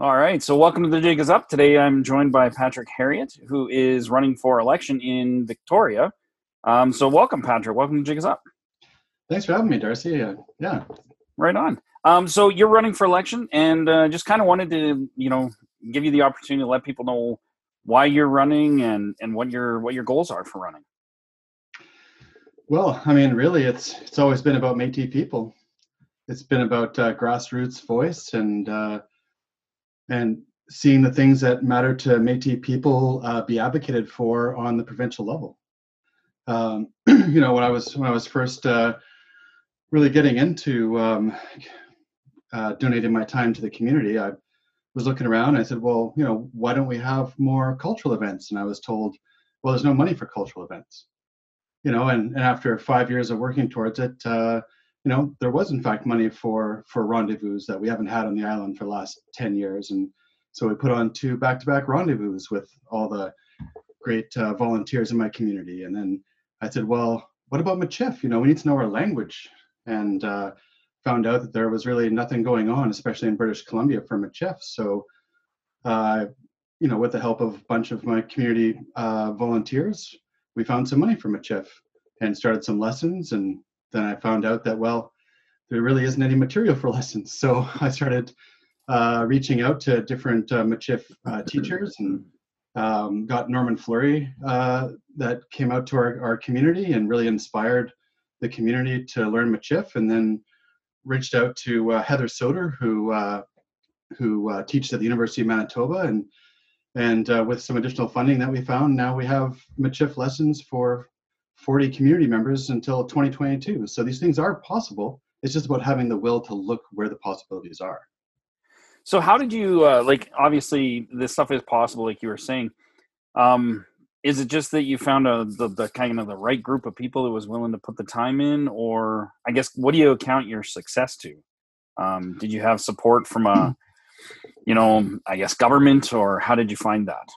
All right, so welcome to the Jig is Up. Today I'm joined by Patrick Harriott, who is running for election in Victoria. Um, so welcome, Patrick. Welcome to Jig is Up. Thanks for having me, Darcy. Uh, yeah. Right on. Um, so you're running for election, and uh, just kind of wanted to, you know, give you the opportunity to let people know why you're running and and what your what your goals are for running. Well, I mean, really, it's it's always been about Métis people. It's been about uh, grassroots voice and uh, and seeing the things that matter to Métis people uh, be advocated for on the provincial level. Um, you know, when I was when I was first uh, really getting into um, uh, donating my time to the community, I was looking around. I said, well, you know, why don't we have more cultural events? And I was told, well, there's no money for cultural events. You know, and, and after five years of working towards it, uh, you know, there was in fact money for for rendezvous that we haven't had on the island for the last 10 years. And so we put on two back-to-back rendezvous with all the great uh, volunteers in my community. And then I said, well, what about Michif? You know, we need to know our language. And uh, found out that there was really nothing going on, especially in British Columbia for Michif. So, uh, you know, with the help of a bunch of my community uh, volunteers, we found some money for Michif and started some lessons. And then I found out that, well, there really isn't any material for lessons. So I started uh, reaching out to different uh, Michif uh, teachers and um, got Norman Fleury uh, that came out to our, our community and really inspired the community to learn Michif. And then reached out to uh, Heather Souter, who uh, who uh, teaches at the University of Manitoba, and and uh, with some additional funding that we found, now we have Michif lessons for 40 community members until 2022. So these things are possible. It's just about having the will to look where the possibilities are. So how did you uh, like? Obviously, this stuff is possible, like you were saying. Um, is it just that you found a the, the kind of the right group of people that was willing to put the time in or i guess what do you account your success to um, did you have support from a you know i guess government or how did you find that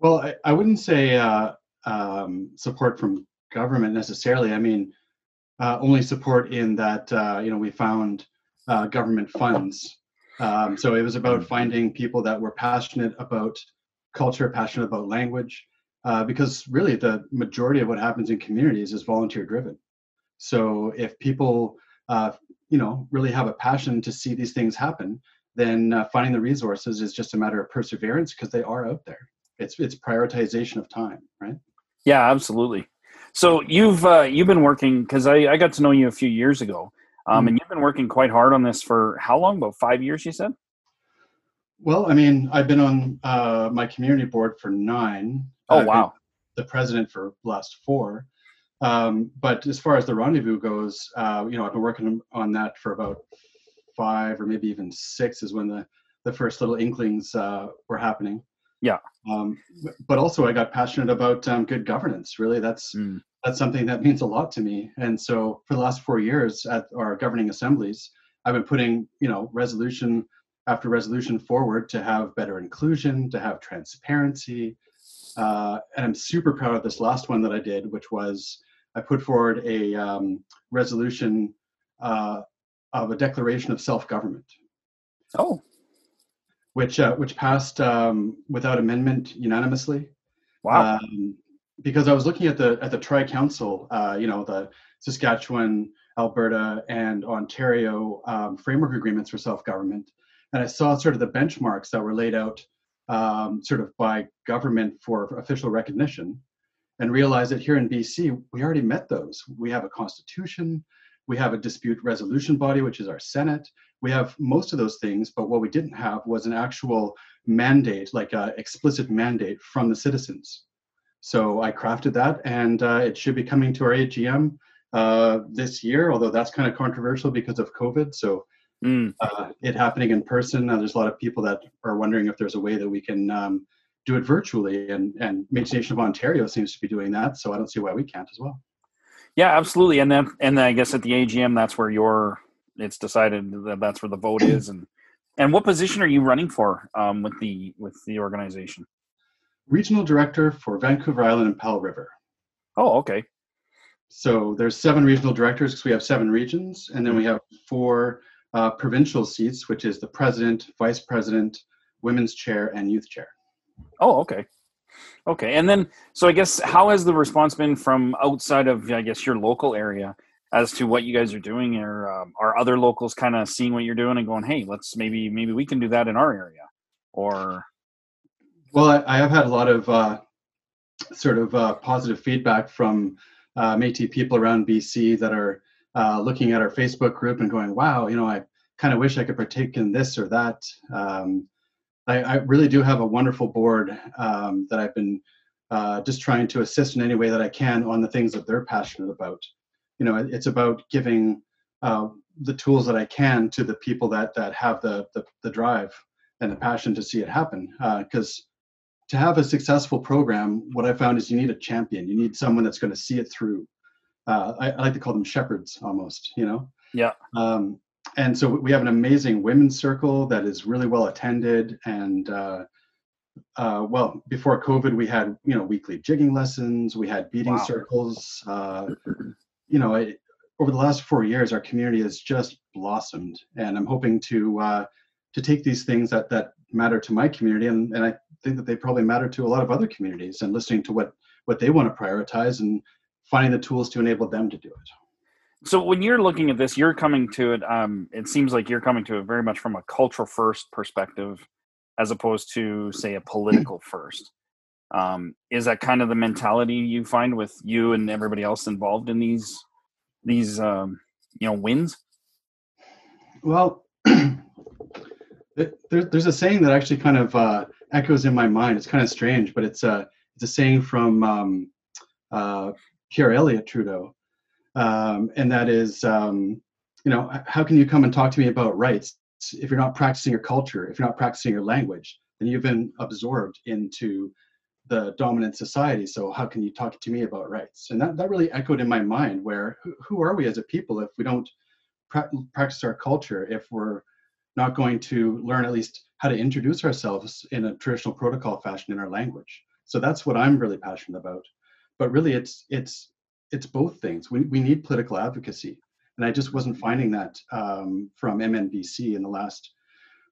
well i, I wouldn't say uh, um, support from government necessarily i mean uh, only support in that uh, you know we found uh, government funds um, so it was about mm. finding people that were passionate about culture, passionate about language, uh, because really the majority of what happens in communities is volunteer driven. So if people, uh, you know, really have a passion to see these things happen, then uh, finding the resources is just a matter of perseverance because they are out there. It's it's prioritization of time, right? Yeah, absolutely. So you've uh, you've been working because I, I got to know you a few years ago, um, mm and you've been working quite hard on this for how long? About five years, you said. Well, I mean, I've been on uh, my community board for nine. Oh, wow. The president for last four. Um, but as far as the rendezvous goes, uh, you know, I've been working on that for about five or maybe even six is when the, the first little inklings uh, were happening. Yeah. Um, but also, I got passionate about um, good governance. Really, that's mm. that's something that means a lot to me. And so, for the last four years at our governing assemblies, I've been putting, you know, resolution after resolution forward to have better inclusion, to have transparency. Uh, and I'm super proud of this last one that I did, which was I put forward a um, resolution uh, of a declaration of self-government. Oh. Which uh, which passed um, without amendment unanimously. Wow. Um, because I was looking at the at the Tri Council, uh, you know, the Saskatchewan, Alberta, and Ontario um, framework agreements for self-government, and I saw sort of the benchmarks that were laid out um, sort of by government for official recognition and realized that here in BC, we already met those. We have a constitution, we have a dispute resolution body, which is our Senate. We have most of those things, but what we didn't have was an actual mandate, like an explicit mandate from the citizens. So I crafted that, and uh, it should be coming to our AGM uh, this year, although that's kind of controversial because of COVID. So mm. uh, it happening in person. Uh, there's a lot of people that are wondering if there's a way that we can um, do it virtually, and and Métis Nation of Ontario seems to be doing that. So I don't see why we can't as well. Yeah, absolutely. And then and then I guess at the AGM, that's where your it's decided that that's where the vote is. And and what position are you running for um, with the with the organization? Regional director for Vancouver Island and Powell River. Oh, okay. So there's seven regional directors because we have seven regions, and then we have four uh, provincial seats, which is the president, vice president, women's chair, and youth chair. Oh, okay. Okay. And then, so I guess, how has the response been from outside of, I guess, your local area as to what you guys are doing? Or um, are other locals kind of seeing what you're doing and going, hey, let's maybe, maybe we can do that in our area? Or. Well, I, I have had a lot of uh, sort of uh, positive feedback from uh, Métis people around BC that are uh, looking at our Facebook group and going, wow, you know, I kind of wish I could partake in this or that. Um, I, I, really do have a wonderful board um, that I've been uh, just trying to assist in any way that I can on the things that they're passionate about. You know, it's about giving uh, the tools that I can to the people that that have the the, the drive and the passion to see it happen. Because uh, to have a successful program, what I found is you need a champion. You need someone that's going to see it through. Uh, I, I, like to call them shepherds almost, you know? Yeah. Um, and so we have an amazing women's circle that is really well attended. And uh, uh, well, before COVID, we had, you know, weekly jigging lessons, we had beating wow. circles. Uh, you know, over the last four years, our community has just blossomed. And I'm hoping to, uh, to take these things that, that matter to my community and, and I think that they probably matter to a lot of other communities and listening to what what they want to prioritize and finding the tools to enable them to do it so when you're looking at this you're coming to it um, it seems like you're coming to it very much from a cultural first perspective as opposed to say a political first um, is that kind of the mentality you find with you and everybody else involved in these these um, you know wins? Well there, there's a saying that actually kind of uh, echoes in my mind. It's kind of strange, but it's a it's a saying from um, uh, Pierre Elliott Trudeau, um, and that is, um, you know, how can you come and talk to me about rights if you're not practicing your culture, if you're not practicing your language, then you've been absorbed into the dominant society. So how can you talk to me about rights? And that, that really echoed in my mind. Where who, who are we as a people if we don't pra- practice our culture? If we're not going to learn at least how to introduce ourselves in a traditional protocol fashion in our language. So that's what I'm really passionate about. But really, it's it's it's both things. We we need political advocacy, and I just wasn't finding that um, from MNBC in the last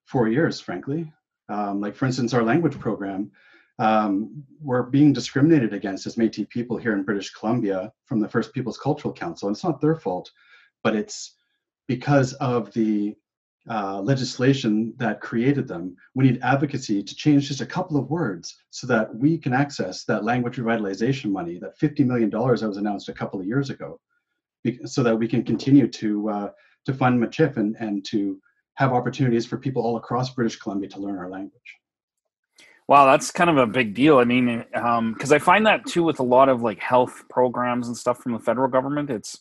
four years, frankly. Um, like for instance, our language program, um, we're being discriminated against as Métis people here in British Columbia from the First Peoples Cultural Council, and it's not their fault, but it's because of the uh, legislation that created them. We need advocacy to change just a couple of words so that we can access that language revitalization money, that $50 million that was announced a couple of years ago, so that we can continue to, uh, to fund Michif and, and to have opportunities for people all across British Columbia to learn our language. Wow, that's kind of a big deal. I mean, because um, I find that too with a lot of like health programs and stuff from the federal government. It's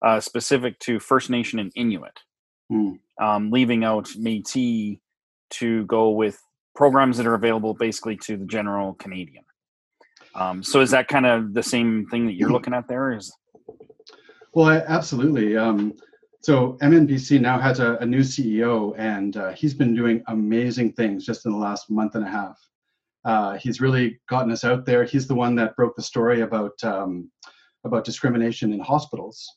uh, specific to First Nation and Inuit mm. um, leaving out Métis to go with programs that are available basically to the general Canadian. Um, so is that kind of the same thing that you're looking at there? Is well, I, absolutely. Um, so MNBC now has a, a new CEO, and uh, he's been doing amazing things just in the last month and a half. Uh, he's really gotten us out there. He's the one that broke the story about um, about discrimination in hospitals,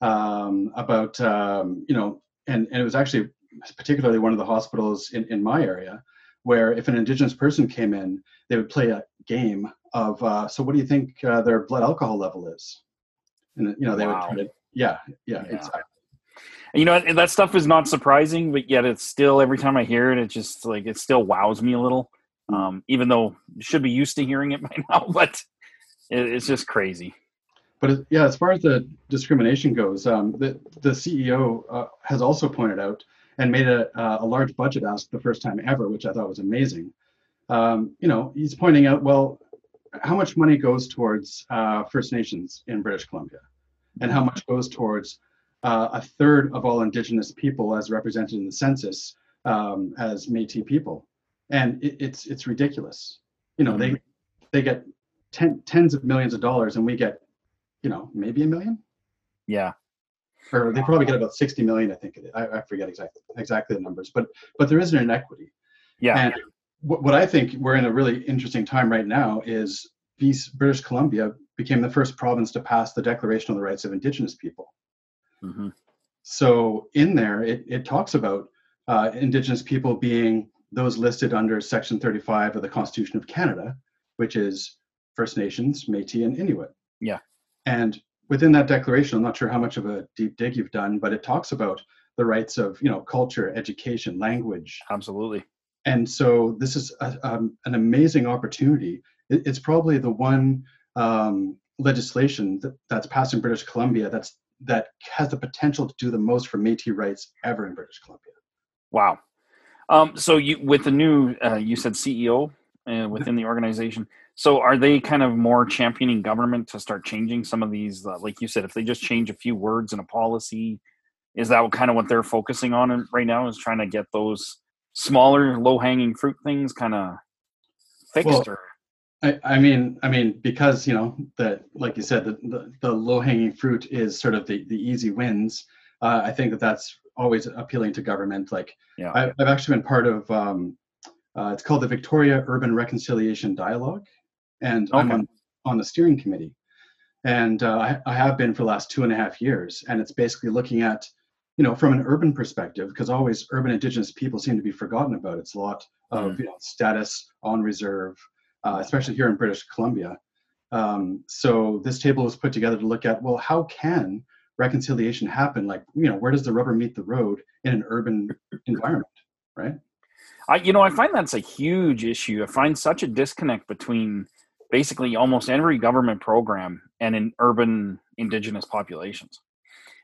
um, about um, you know and, and it was actually particularly one of the hospitals in, in my area where if an indigenous person came in they would play a game of uh, so what do you think uh, their blood alcohol level is and you know they wow. would try to yeah yeah, yeah. exactly you know that stuff is not surprising but yet it's still every time i hear it it just like it still wows me a little um, even though should be used to hearing it by now but it, it's just crazy. But yeah, as far as the discrimination goes, um, the the CEO uh, has also pointed out and made a uh, a large budget ask the first time ever, which I thought was amazing. Um, you know, he's pointing out, well, how much money goes towards uh, First Nations in British Columbia, and how much goes towards uh, a third of all Indigenous people, as represented in the census, um, as Métis people, and it, it's it's ridiculous. You know, they they get ten, tens of millions of dollars, and we get you know, maybe a million. Yeah. Or they probably get about 60 million, I think. I, I forget exactly exactly the numbers, but but there is an inequity. Yeah. And what, what I think we're in a really interesting time right now is these British Columbia became the first province to pass the Declaration on the Rights of Indigenous People. Mm-hmm. so in there, it, it talks about uh, Indigenous people being those listed under Section 35 of the Constitution of Canada, which is First Nations, Métis, and Inuit. Yeah. And within that declaration, I'm not sure how much of a deep dig you've done, but it talks about the rights of you know culture, education, language. Absolutely. And so this is a, um, an amazing opportunity. It, it's probably the one um, legislation that, that's passed in British Columbia that's that has the potential to do the most for Métis rights ever in British Columbia. Wow. Um, so you with the new uh, you said CEO uh, within the organization. So are they kind of more championing government to start changing some of these? Uh, like you said, if they just change a few words in a policy, is that kind of what they're focusing on right now? Is trying to get those smaller, low hanging fruit things kind of fixed? Well, or? I, I mean, I mean, because you know that, like you said, the, the, the low hanging fruit is sort of the the easy wins. Uh, I think that that's always appealing to government. Like, yeah. I, have actually been part of. Um, uh, it's called the Victoria Urban Reconciliation Dialogue, and okay. I'm on, on the steering committee. And uh, I, I have been for the last two and a half years, and it's basically looking at, you know, from an urban perspective, because always urban Indigenous people seem to be forgotten about. It's a lot of mm. you know status on reserve, uh, especially here in British Columbia. Um, so this table was put together to look at well, how can reconciliation happen? Like, you know, where does the rubber meet the road in an urban environment, right? I, you know, I find that's a huge issue. I find such a disconnect between basically almost every government program and in urban indigenous populations.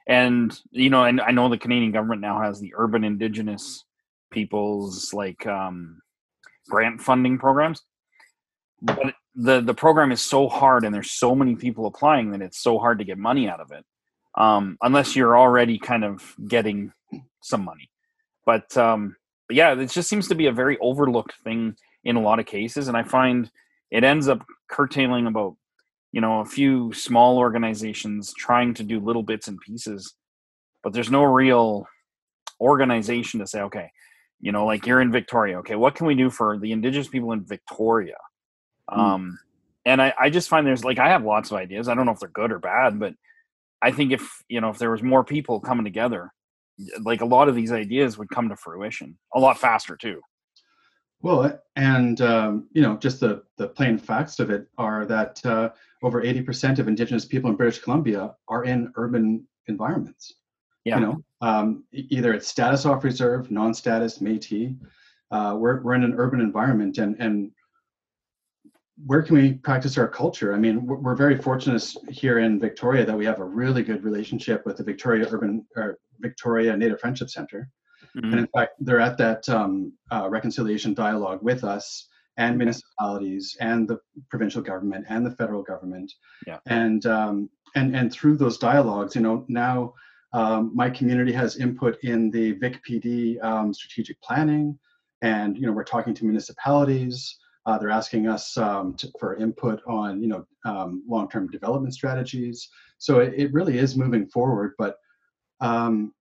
And you know, and I know the Canadian government now has the urban indigenous peoples like um, grant funding programs, but the the program is so hard and there's so many people applying that it's so hard to get money out of it um, unless you're already kind of getting some money. But, um, but yeah, it just seems to be a very overlooked thing in a lot of cases, and I find it ends up curtailing about you know a few small organizations trying to do little bits and pieces, but there's no real organization to say, okay, you know, like you're in Victoria, okay, what can we do for the indigenous people in Victoria? Mm. Um, and I, I just find there's like I have lots of ideas. I don't know if they're good or bad, but I think if you know if there was more people coming together, like a lot of these ideas would come to fruition a lot faster too. Well, and um, you know, just the the plain facts of it are that uh, over eighty percent of Indigenous people in British Columbia are in urban environments. Yeah. You know, um, either it's status off reserve, non-status, Métis. Uh, we're we're in an urban environment, and and where can we practice our culture? I mean, we're very fortunate here in Victoria that we have a really good relationship with the Victoria Urban or Victoria Native Friendship Center. Mm-hmm. And in fact, they're at that um, uh, reconciliation dialogue with us and municipalities and the provincial government and the federal government. Yeah. And um, and and through those dialogues, you know, now um, my community has input in the VicPD um, strategic planning, and you know, we're talking to municipalities. Uh, they're asking us um, to, for input on, you know, um, long-term development strategies. So it, it, really is moving forward. But um,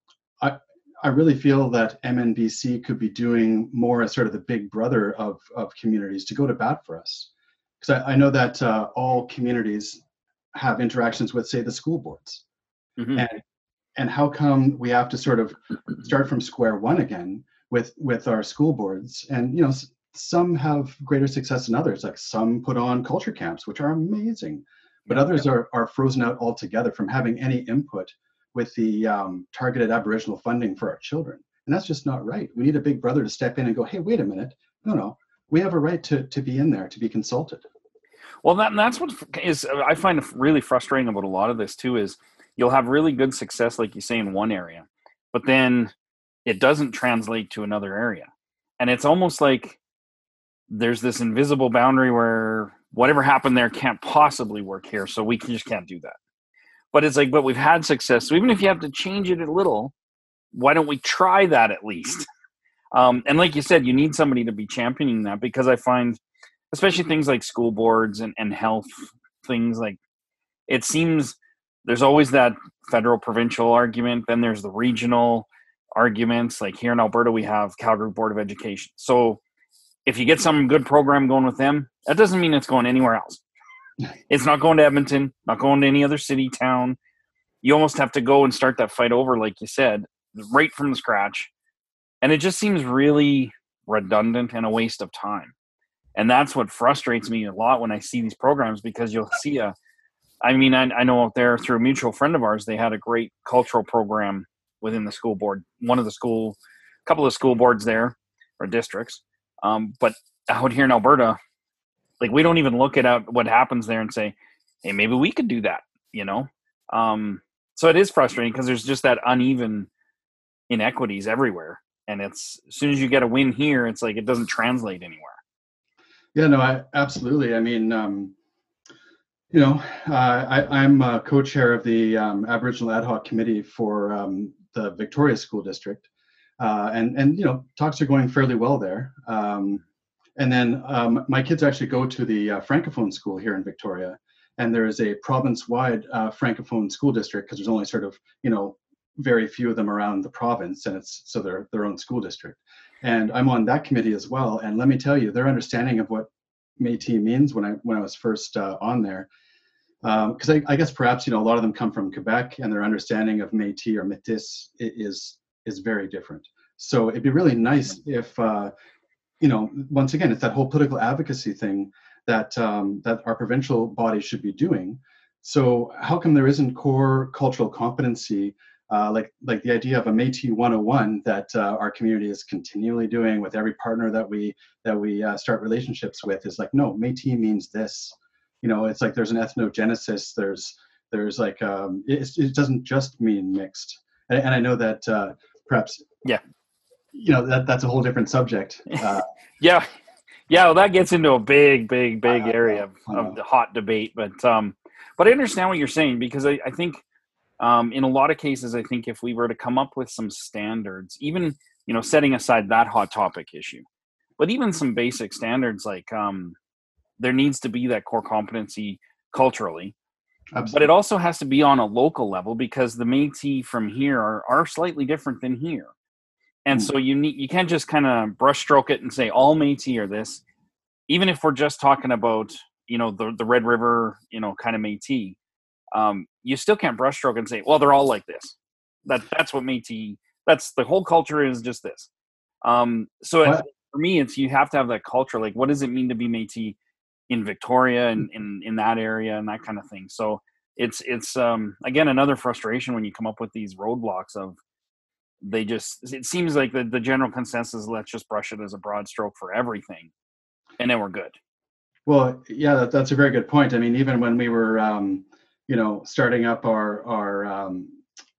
I, I really feel that MNBC could be doing more as sort of the big brother of, of communities to go to bat for us. Because I, I, know that uh, all communities have interactions with, say, the school boards. Mm-hmm. And, and how come we have to sort of start from square one again with, with our school boards? And, you know, some have greater success than others. Like some put on culture camps, which are amazing, but yeah, others yeah. are, are frozen out altogether from having any input with the um, targeted Aboriginal funding for our children. And that's just not right. We need a big brother to step in and go, hey, wait a minute. No, no, we have a right to, to be in there, to be consulted. Well, that, that's what is, I find really frustrating about a lot of this too, is you'll have really good success, like you say, in one area, but then it doesn't translate to another area. And it's almost like there's this invisible boundary where whatever happened there can't possibly work here, so we just can't do that. But it's like, but we've had success, so even if you have to change it a little, why don't we try that at least? Um, and like you said, you need somebody to be championing that because I find, especially things like school boards and, and health things, like it seems there's always that federal provincial argument, then there's the regional arguments. Like here in Alberta, we have Calgary Board of Education. So if you get some good program going with them, that doesn't mean it's going anywhere else. It's not going to Edmonton, not going to any other city, town. you almost have to go and start that fight over, like you said, right from the scratch. And it just seems really redundant and a waste of time. And that's what frustrates me a lot when I see these programs because you'll see a, I mean, I, I know out there through a mutual friend of ours, they had a great cultural program within the school board, one of the school, a couple of school boards there or districts. Um, but out here in Alberta, like we don't even look at what happens there and say, hey, maybe we could do that, you know? Um, so it is frustrating because there's just that uneven inequities everywhere. And it's as soon as you get a win here, it's like it doesn't translate anywhere. Yeah, no, I absolutely. I mean, um, you know, uh, I, am a co-chair of the um, Aboriginal Ad Hoc Committee for um, the Victoria School District, uh, and and you know, talks are going fairly well there. Um, and then um, my kids actually go to the uh, Francophone school here in Victoria, and there is a province-wide uh, Francophone school district because there's only sort of you know very few of them around the province, and it's so they're their own school district. And I'm on that committee as well. And let me tell you, their understanding of what Métis means when I when I was first uh, on there, because um, I, I, guess perhaps you know a lot of them come from Quebec, and their understanding of Métis or Métis is is very different. So it'd be really nice if uh, you know once again it's that whole political advocacy thing that um, that our provincial bodies should be doing. So how come there isn't core cultural competency uh, like like the idea of a Métis 101 that uh, our community is continually doing with every partner that we that we uh, start relationships with is like no Métis means this. You know it's like there's an ethnogenesis there's there's like um, it, it doesn't just mean mixed. And, and I know that uh, perhaps yeah you know that that's a whole different subject uh, yeah. Yeah well that gets into a big big big area of, of the hot debate but um but I understand what you're saying because I, I think um, in a lot of cases, I think if we were to come up with some standards, even you know, setting aside that hot topic issue, but even some basic standards like um, there needs to be that core competency culturally, Absolutely. but it also has to be on a local level because the Métis from here are, are slightly different than here, and mm. so you need you can't just kind of brushstroke it and say all Métis are this, even if we're just talking about you know the the Red River you know kind of Métis um, you still can't brushstroke and say, well, they're all like this. That that's what Métis. That's the whole culture is just this. Um, so it, for me, it's you have to have that culture. Like, what does it mean to be Métis in Victoria and in in that area and that kind of thing. So it's it's um, again another frustration when you come up with these roadblocks of they just it seems like the, the general consensus let's just brush it as a broad stroke for everything and then we're good well yeah that, that's a very good point i mean even when we were um, you know, starting up our our um,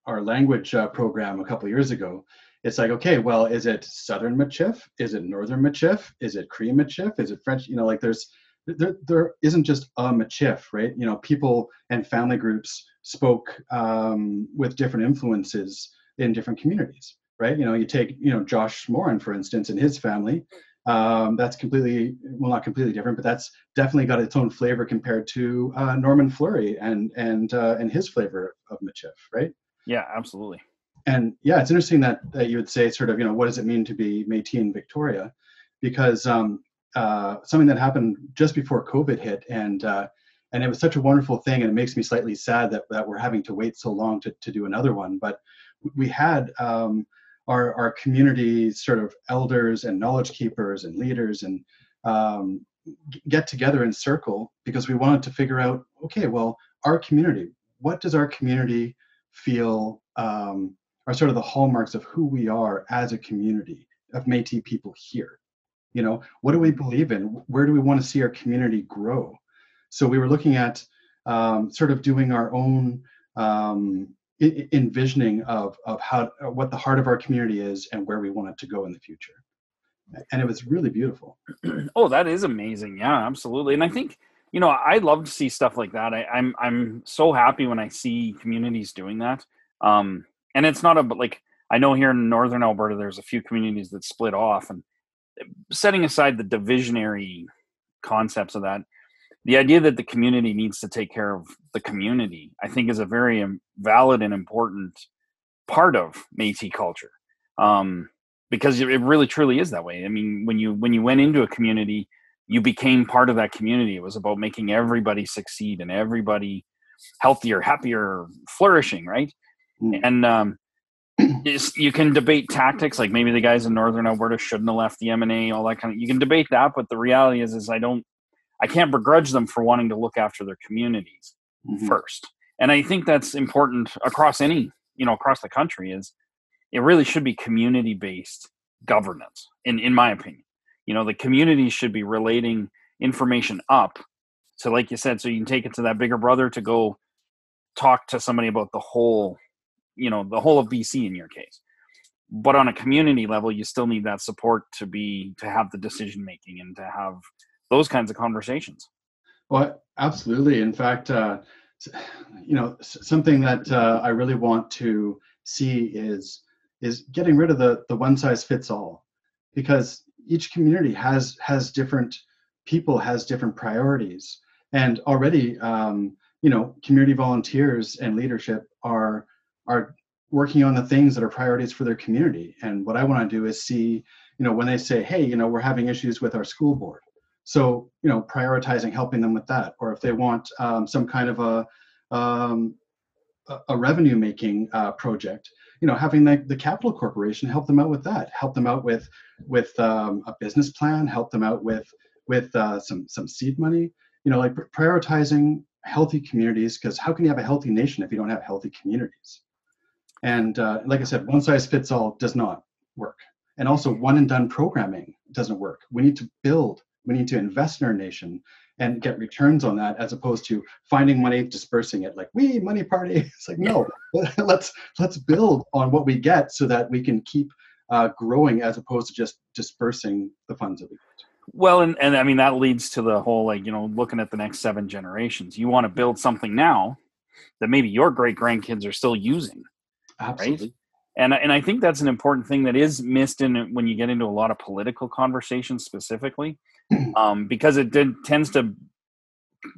our language uh, program a couple years ago, it's like, okay, well, is it Southern Michif? Is it Northern Michif? Is it Cree Michif? Is it French? You know, like there's there there isn't just a Michif, right? You know, people and family groups spoke um, with different influences in different communities, right? You know, you take you know Josh Moran, for instance, and his family um, that's completely well not completely different but that's definitely got its own flavor compared to uh, norman fleury and and uh, and his flavor of michif right? Yeah absolutely. And yeah it's interesting that that you would say sort of you know what does it mean to be métis in victoria? Because um, uh, something that happened just before covid hit and uh, and it was such a wonderful thing and it makes me slightly sad that, that we're having to wait so long to, to do another one but we had um, our, our community sort of elders and knowledge keepers and leaders and um, get together in circle because we wanted to figure out okay well our community what does our community feel um, are sort of the hallmarks of who we are as a community of metis people here? You know what do we believe in? Where do we want to see our community grow? So we were looking at um, sort of doing our own um, envisioning of of how what the heart of our community is and where we want it to go in the future. And it was really beautiful. Oh that is amazing. Yeah absolutely. And i think you know i love to see stuff like that. I, am I'm, I'm so happy when i see communities doing that. Um and it's not a but like i know here in northern alberta there's a few communities that split off. And uh, setting aside the divisionary concepts of that the idea that the community needs to take care of the community, I think, is a very valid and important part of Métis culture, um, because it really truly is that way. I mean, when you when you went into a community, you became part of that community. It was about making everybody succeed and everybody healthier, happier, flourishing, right? Mm. And um, you can debate tactics, like maybe the guys in Northern Alberta shouldn't have left the MNA, all that kind of. You can debate that, but the reality is, is I don't, I can't begrudge them for wanting to look after their communities mm-hmm. first. And I think that's important across any, you know, across the country. Is it really should be community based governance, in in my opinion. You know, the community should be relating information up. So, like you said, so you can take it to that bigger brother to go talk to somebody about the whole you know the whole of bc in your case but on a community level you still need that support to be to have the decision making and to have those kinds of conversations well absolutely in fact uh, you know something that uh, i really want to see is is getting rid of the the one size fits all because each community has has different people has different priorities and already um, you know community volunteers and leadership are are working on the things that are priorities for their community. And what I want to do is see, you know, when they say, hey, you know, we're having issues with our school board. So, you know, prioritizing helping them with that. Or if they want um, some kind of a, um, a revenue making uh, project, you know, having the, the capital corporation help them out with that, help them out with with um, a business plan, help them out with with uh, some some seed money, you know, like prioritizing healthy communities because how can you have a healthy nation if you don't have healthy communities? And uh, like I said, one size fits all does not work. And also, one and done programming doesn't work. We need to build, we need to invest in our nation and get returns on that as opposed to finding money dispersing it like we money party it's like no let's let's build on what we get so that we can keep uh, growing as opposed to just dispersing the funds that we get well and, and i mean that leads to the whole like you know looking at the next seven generations you want to build something now that maybe your great grandkids are still using Absolutely. Right? And and I think that's an important thing that is missed in when you get into a lot of political conversations specifically, um, because it did, tends to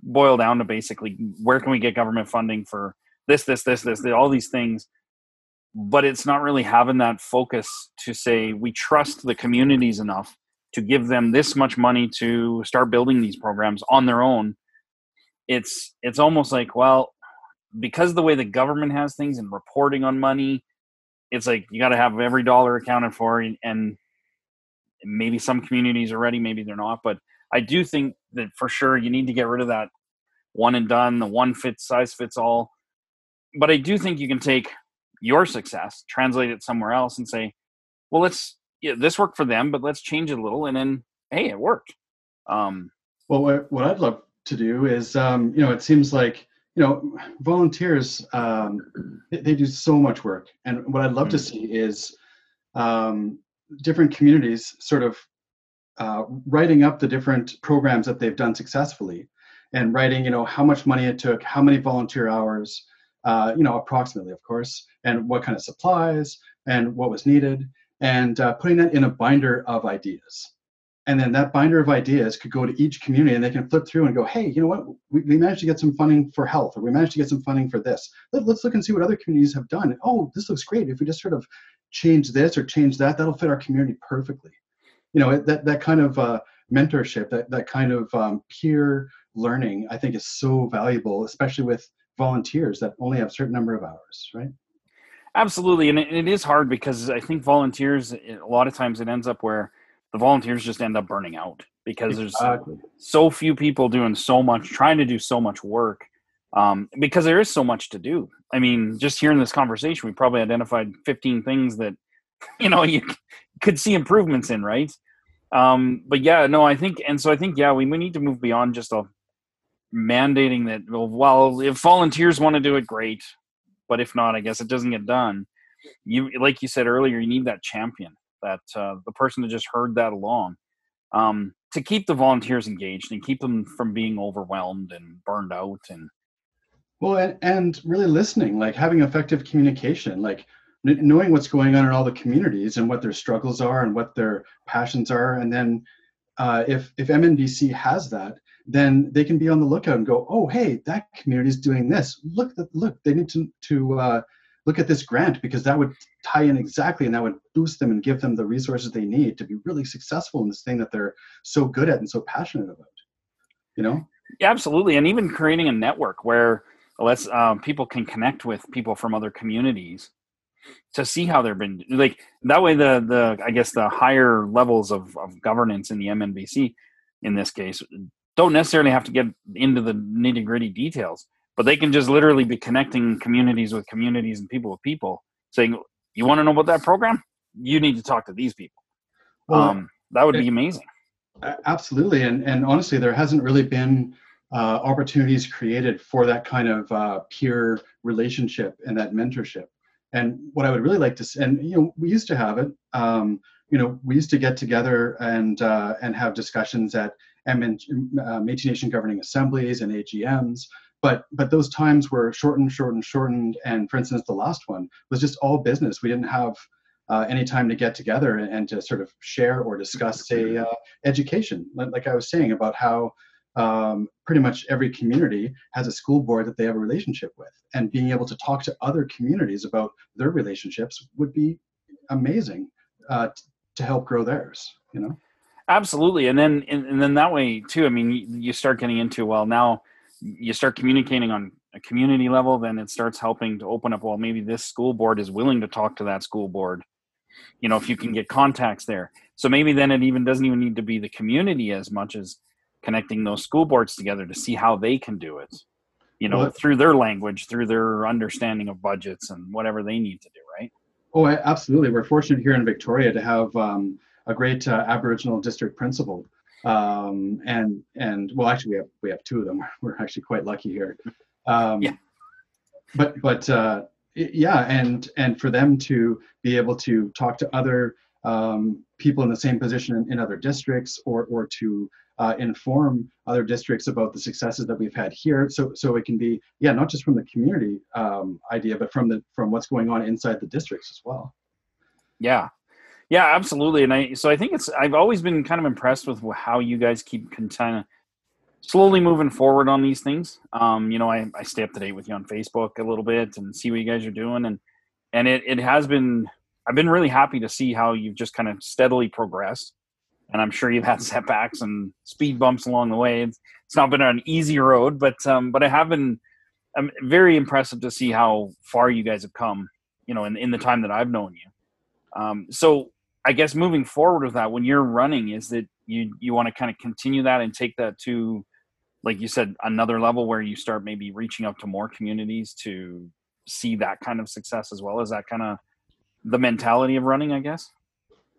boil down to basically where can we get government funding for this, this, this, this, all these things. But it's not really having that focus to say we trust the communities enough to give them this much money to start building these programs on their own. It's it's almost like well because the way the government has things and reporting on money, it's like you got to have every dollar accounted for, and maybe some communities are ready, maybe they're not. But I do think that for sure you need to get rid of that one and done, the one fits size fits all. But I do think you can take your success, translate it somewhere else, and say, well, let's yeah, this worked for them, but let's change it a little, and then hey, it worked. Um, well, what, what I'd love to do is, um, you know, it seems like you know, volunteers um, they, they, do so much work, and what I'd love mm-hmm. to see is um, different communities sort of uh, writing up the different programs that they've done successfully, and writing, you know, how much money it took, how many volunteer hours, uh, you know, approximately, of course, and what kind of supplies and what was needed, and uh, putting that in a binder of ideas. And then that binder of ideas could go to each community and they can flip through and go hey you know what? We, we managed to get some funding for health or we managed to get some funding for this. Let, us look and see what other communities have done. Oh this looks great. If we just sort of change this or change that that'll fit our community perfectly you know that, that kind of uh, mentorship that, that kind of um, peer learning i think is so valuable especially with volunteers that only have a certain number of hours right absolutely and it, it is hard because i think volunteers a lot of times it ends up where the volunteers just end up burning out because there's so few people doing so much, trying to do so much work. Um, because there is so much to do. I mean, just hearing this conversation, we probably identified 15 things that you know you could see improvements in, right? Um, but yeah, no, I think, and so I think, yeah, we, we need to move beyond just a mandating that. Well, if volunteers want to do it, great, but if not, I guess it doesn't get done. You, like you said earlier, you need that champion that uh, the person that just heard that along um, to keep the volunteers engaged and keep them from being overwhelmed and burned out and well and, and really listening like having effective communication like knowing what's going on in all the communities and what their struggles are and what their passions are. And then uh, if if MNBC has that then they can be on the lookout and go oh hey that community is doing this. Look look they need to to uh, look at this grant because that would tie in exactly and that would boost them and give them the resources they need to be really successful in this thing that they're so good at and so passionate about. You know? Yeah, absolutely. And even creating a network where let's um, people can connect with people from other communities to see how they've been like that way the the i guess the higher levels of, of governance in the mnbc in this case don't necessarily have to get into the nitty gritty details but they can just literally be connecting communities with communities and people with people saying you want to know about that program? You need to talk to these people. Well, um, that would be amazing. absolutely and and honestly there hasn't really been uh, opportunities created for that kind of uh, peer relationship and that mentorship and what I would really like to, see, and you know, we used to have it. Um, you know, we used to get together and uh, and have discussions at MN, uh, Métis Nation governing assemblies and AGMs. But but those times were shortened, shortened, shortened. And for instance, the last one was just all business. We didn't have uh, any time to get together and, and, to sort of share or discuss, say, uh, education. Like I was saying about how um, pretty much every community has a school board that they have a relationship with. And being able to talk to other communities about their relationships would be amazing uh, t- to help grow theirs you know? Absolutely. And then and, and then that way too i mean you, you start getting into well now you start communicating on a community level then it starts helping to open up well maybe this school board is willing to talk to that school board you know if you can get contacts there. So maybe then it even doesn't even need to be the community as much as connecting those school boards together to see how they can do it you know well, through their language through their understanding of budgets and whatever they need to do right? Oh absolutely. We're fortunate here in victoria to have um, a great uh, aboriginal district principal. Um, and and well actually we have we have two of them. We're actually quite lucky here. Um, yeah. but but uh, yeah and and for them to be able to talk to other um, people in the same position in, in other districts or or to uh, inform other districts about the successes that we've had here. So so it can be yeah not just from the community um, idea, but from the from what's going on inside the districts as well. Yeah, yeah, absolutely. And I so I think it's I've always been kind of impressed with how you guys keep kind of slowly moving forward on these things. Um, you know, I, I stay up to date with you on Facebook a little bit and see what you guys are doing, and and it it has been I've been really happy to see how you've just kind of steadily progressed and I'm sure you've had setbacks and speed bumps along the way. It's, it's not been an easy road, but um, but I have been I'm very impressive to see how far you guys have come. You know, in in the time that I've known you. Um, so I guess moving forward with that, when you're running, is that you you want to kind of continue that and take that to, like you said, another level where you start maybe reaching out to more communities to see that kind of success as well Is that kind of the mentality of running, I guess.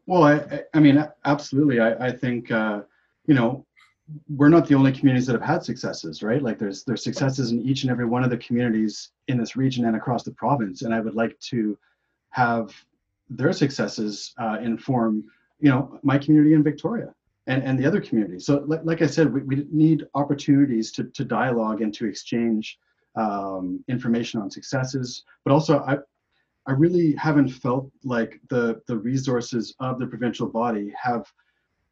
Well, I, I mean, absolutely. I, I think, uh, you know, we're not the only communities that have had successes, right? Like there's there's successes in each and every one of the communities in this region and across the province, and I would like to have their successes uh, inform, you know, my community in Victoria and, and the other communities. So, like, like I said, we, we need opportunities to to dialogue and to exchange um, information on successes, but also I, I really haven't felt like the the resources of the provincial body have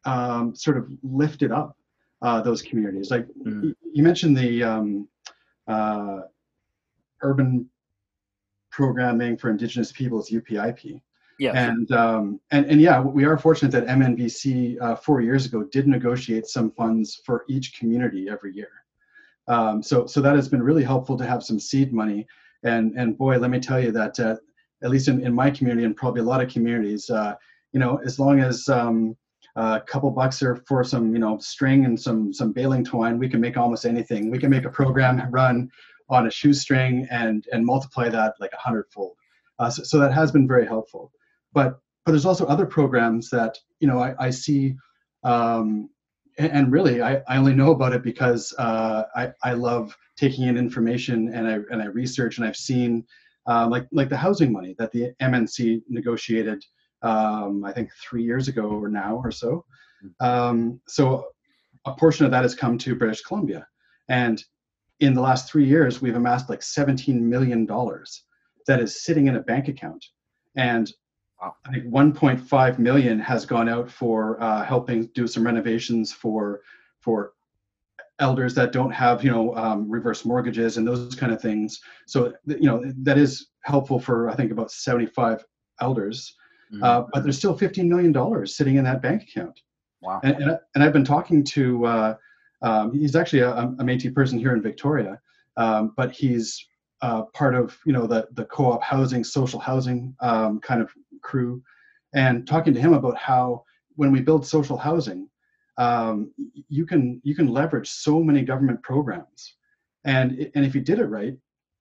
um, sort of lifted up uh, those communities. Like mm. you mentioned the um, uh, urban programming for Indigenous peoples (UPIP). Yeah. And um, and and yeah, we are fortunate that MNBC uh, four years ago did negotiate some funds for each community every year. Um, so so that has been really helpful to have some seed money. And and boy, let me tell you that uh, at least in, in my community and probably a lot of communities, uh, you know, as long as um, a couple bucks are for some, you know, string and some some baling twine, we can make almost anything. We can make a program run on a shoestring and and multiply that like a hundredfold. Uh, so, so that has been very helpful. But but there's also other programs that you know I, I see, um, and, and, really I, I only know about it because uh, I I love taking in information and I and I research and I've seen uh, like like the housing money that the MNC negotiated, um, I think three years ago or now or so. Um, so a portion of that has come to British Columbia, and in the last three years, we've amassed like 17 million dollars that is sitting in a bank account, and I think 1.5 million has gone out for uh, helping do some renovations for for elders that don't have you know um, reverse mortgages and those kind of things. So you know that is helpful for i think about 75 elders. Mm-hmm. uh, but there's still 15 million dollars sitting in that bank account. Wow. And, and, and i've been talking to uh, um, he's actually a, a metis person here in victoria. Um, but he's uh, part of you know the the co-op housing, social housing um, kind of crew, and talking to him about how when we build social housing, um, you can you can leverage so many government programs, and and if you did it right,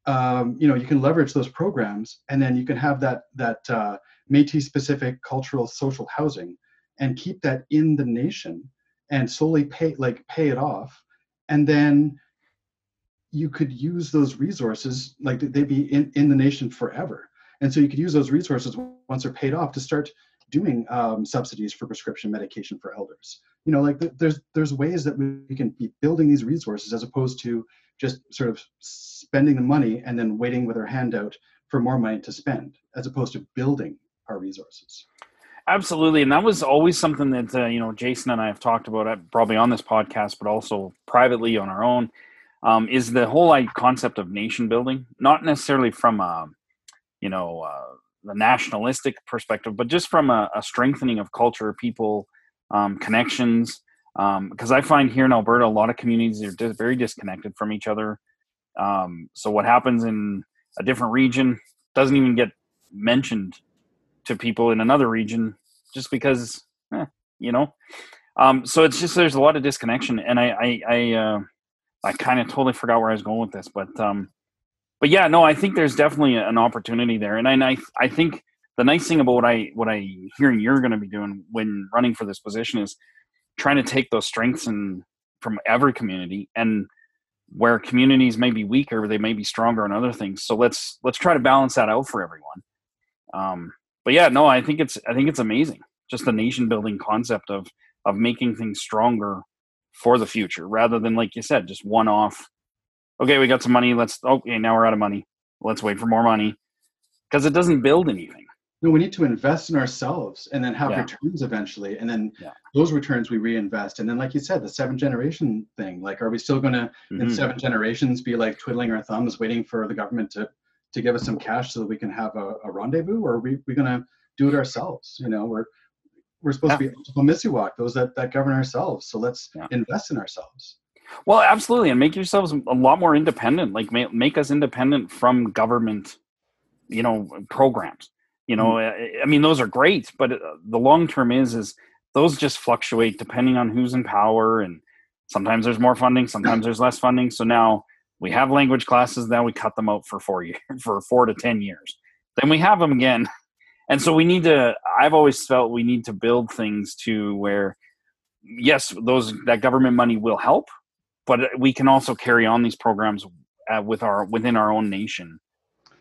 um, you know you can leverage those programs, and then you can have that that uh, Métis specific cultural social housing, and keep that in the nation, and slowly pay like pay it off, and then you could use those resources like they'd be in, in the nation forever. And so you could use those resources once they're paid off to start doing um, subsidies for prescription medication for elders. You know like there's there's ways that we can be building these resources as opposed to just sort of spending the money and then waiting with our hand out for more money to spend as opposed to building our resources. Absolutely and that was always something that uh, you know jason and i have talked about uh, probably on this podcast but also privately on our own um, is the whole like, concept of nation building not necessarily from a you know uh, the nationalistic perspective but just from a, a strengthening of culture people um, connections because um, i find here in alberta a lot of communities are dis- very disconnected from each other. Um, so what happens in a different region doesn't even get mentioned to people in another region just because eh, you know? Um, so it's just there's a lot of disconnection and i i, I uh, I kind of totally forgot where I was going with this, but um, but yeah, no, I think there's definitely an opportunity there, and I I think the nice thing about what I what I hear you're going to be doing when running for this position is trying to take those strengths and from every community and where communities may be weaker, they may be stronger on other things. So let's let's try to balance that out for everyone. Um, but yeah, no, I think it's I think it's amazing. Just the nation building concept of of making things stronger for the future rather than like you said just one off okay we got some money let's okay now we're out of money let's wait for more money because it doesn't build anything no we need to invest in ourselves and then have yeah. returns eventually and then yeah. those returns we reinvest and then like you said the seven generation thing like are we still going to mm-hmm. in seven generations be like twiddling our thumbs waiting for the government to to give us some cash so that we can have a, a rendezvous or are we, we going to do it ourselves you know we're we're supposed yeah. to be Misiwak, those that, that govern ourselves. So let's invest in ourselves. Well, absolutely, and make yourselves a lot more independent. Like make, make us independent from government, you know, programs. You know, mm-hmm. I mean, those are great, but uh, the long term is is those just fluctuate depending on who's in power, and sometimes there's more funding, sometimes there's less funding. So now we have language classes. Now we cut them out for four years, for four to ten years. Then we have them again and so we need to i've always felt we need to build things to where yes those that government money will help but we can also carry on these programs uh, with our within our own nation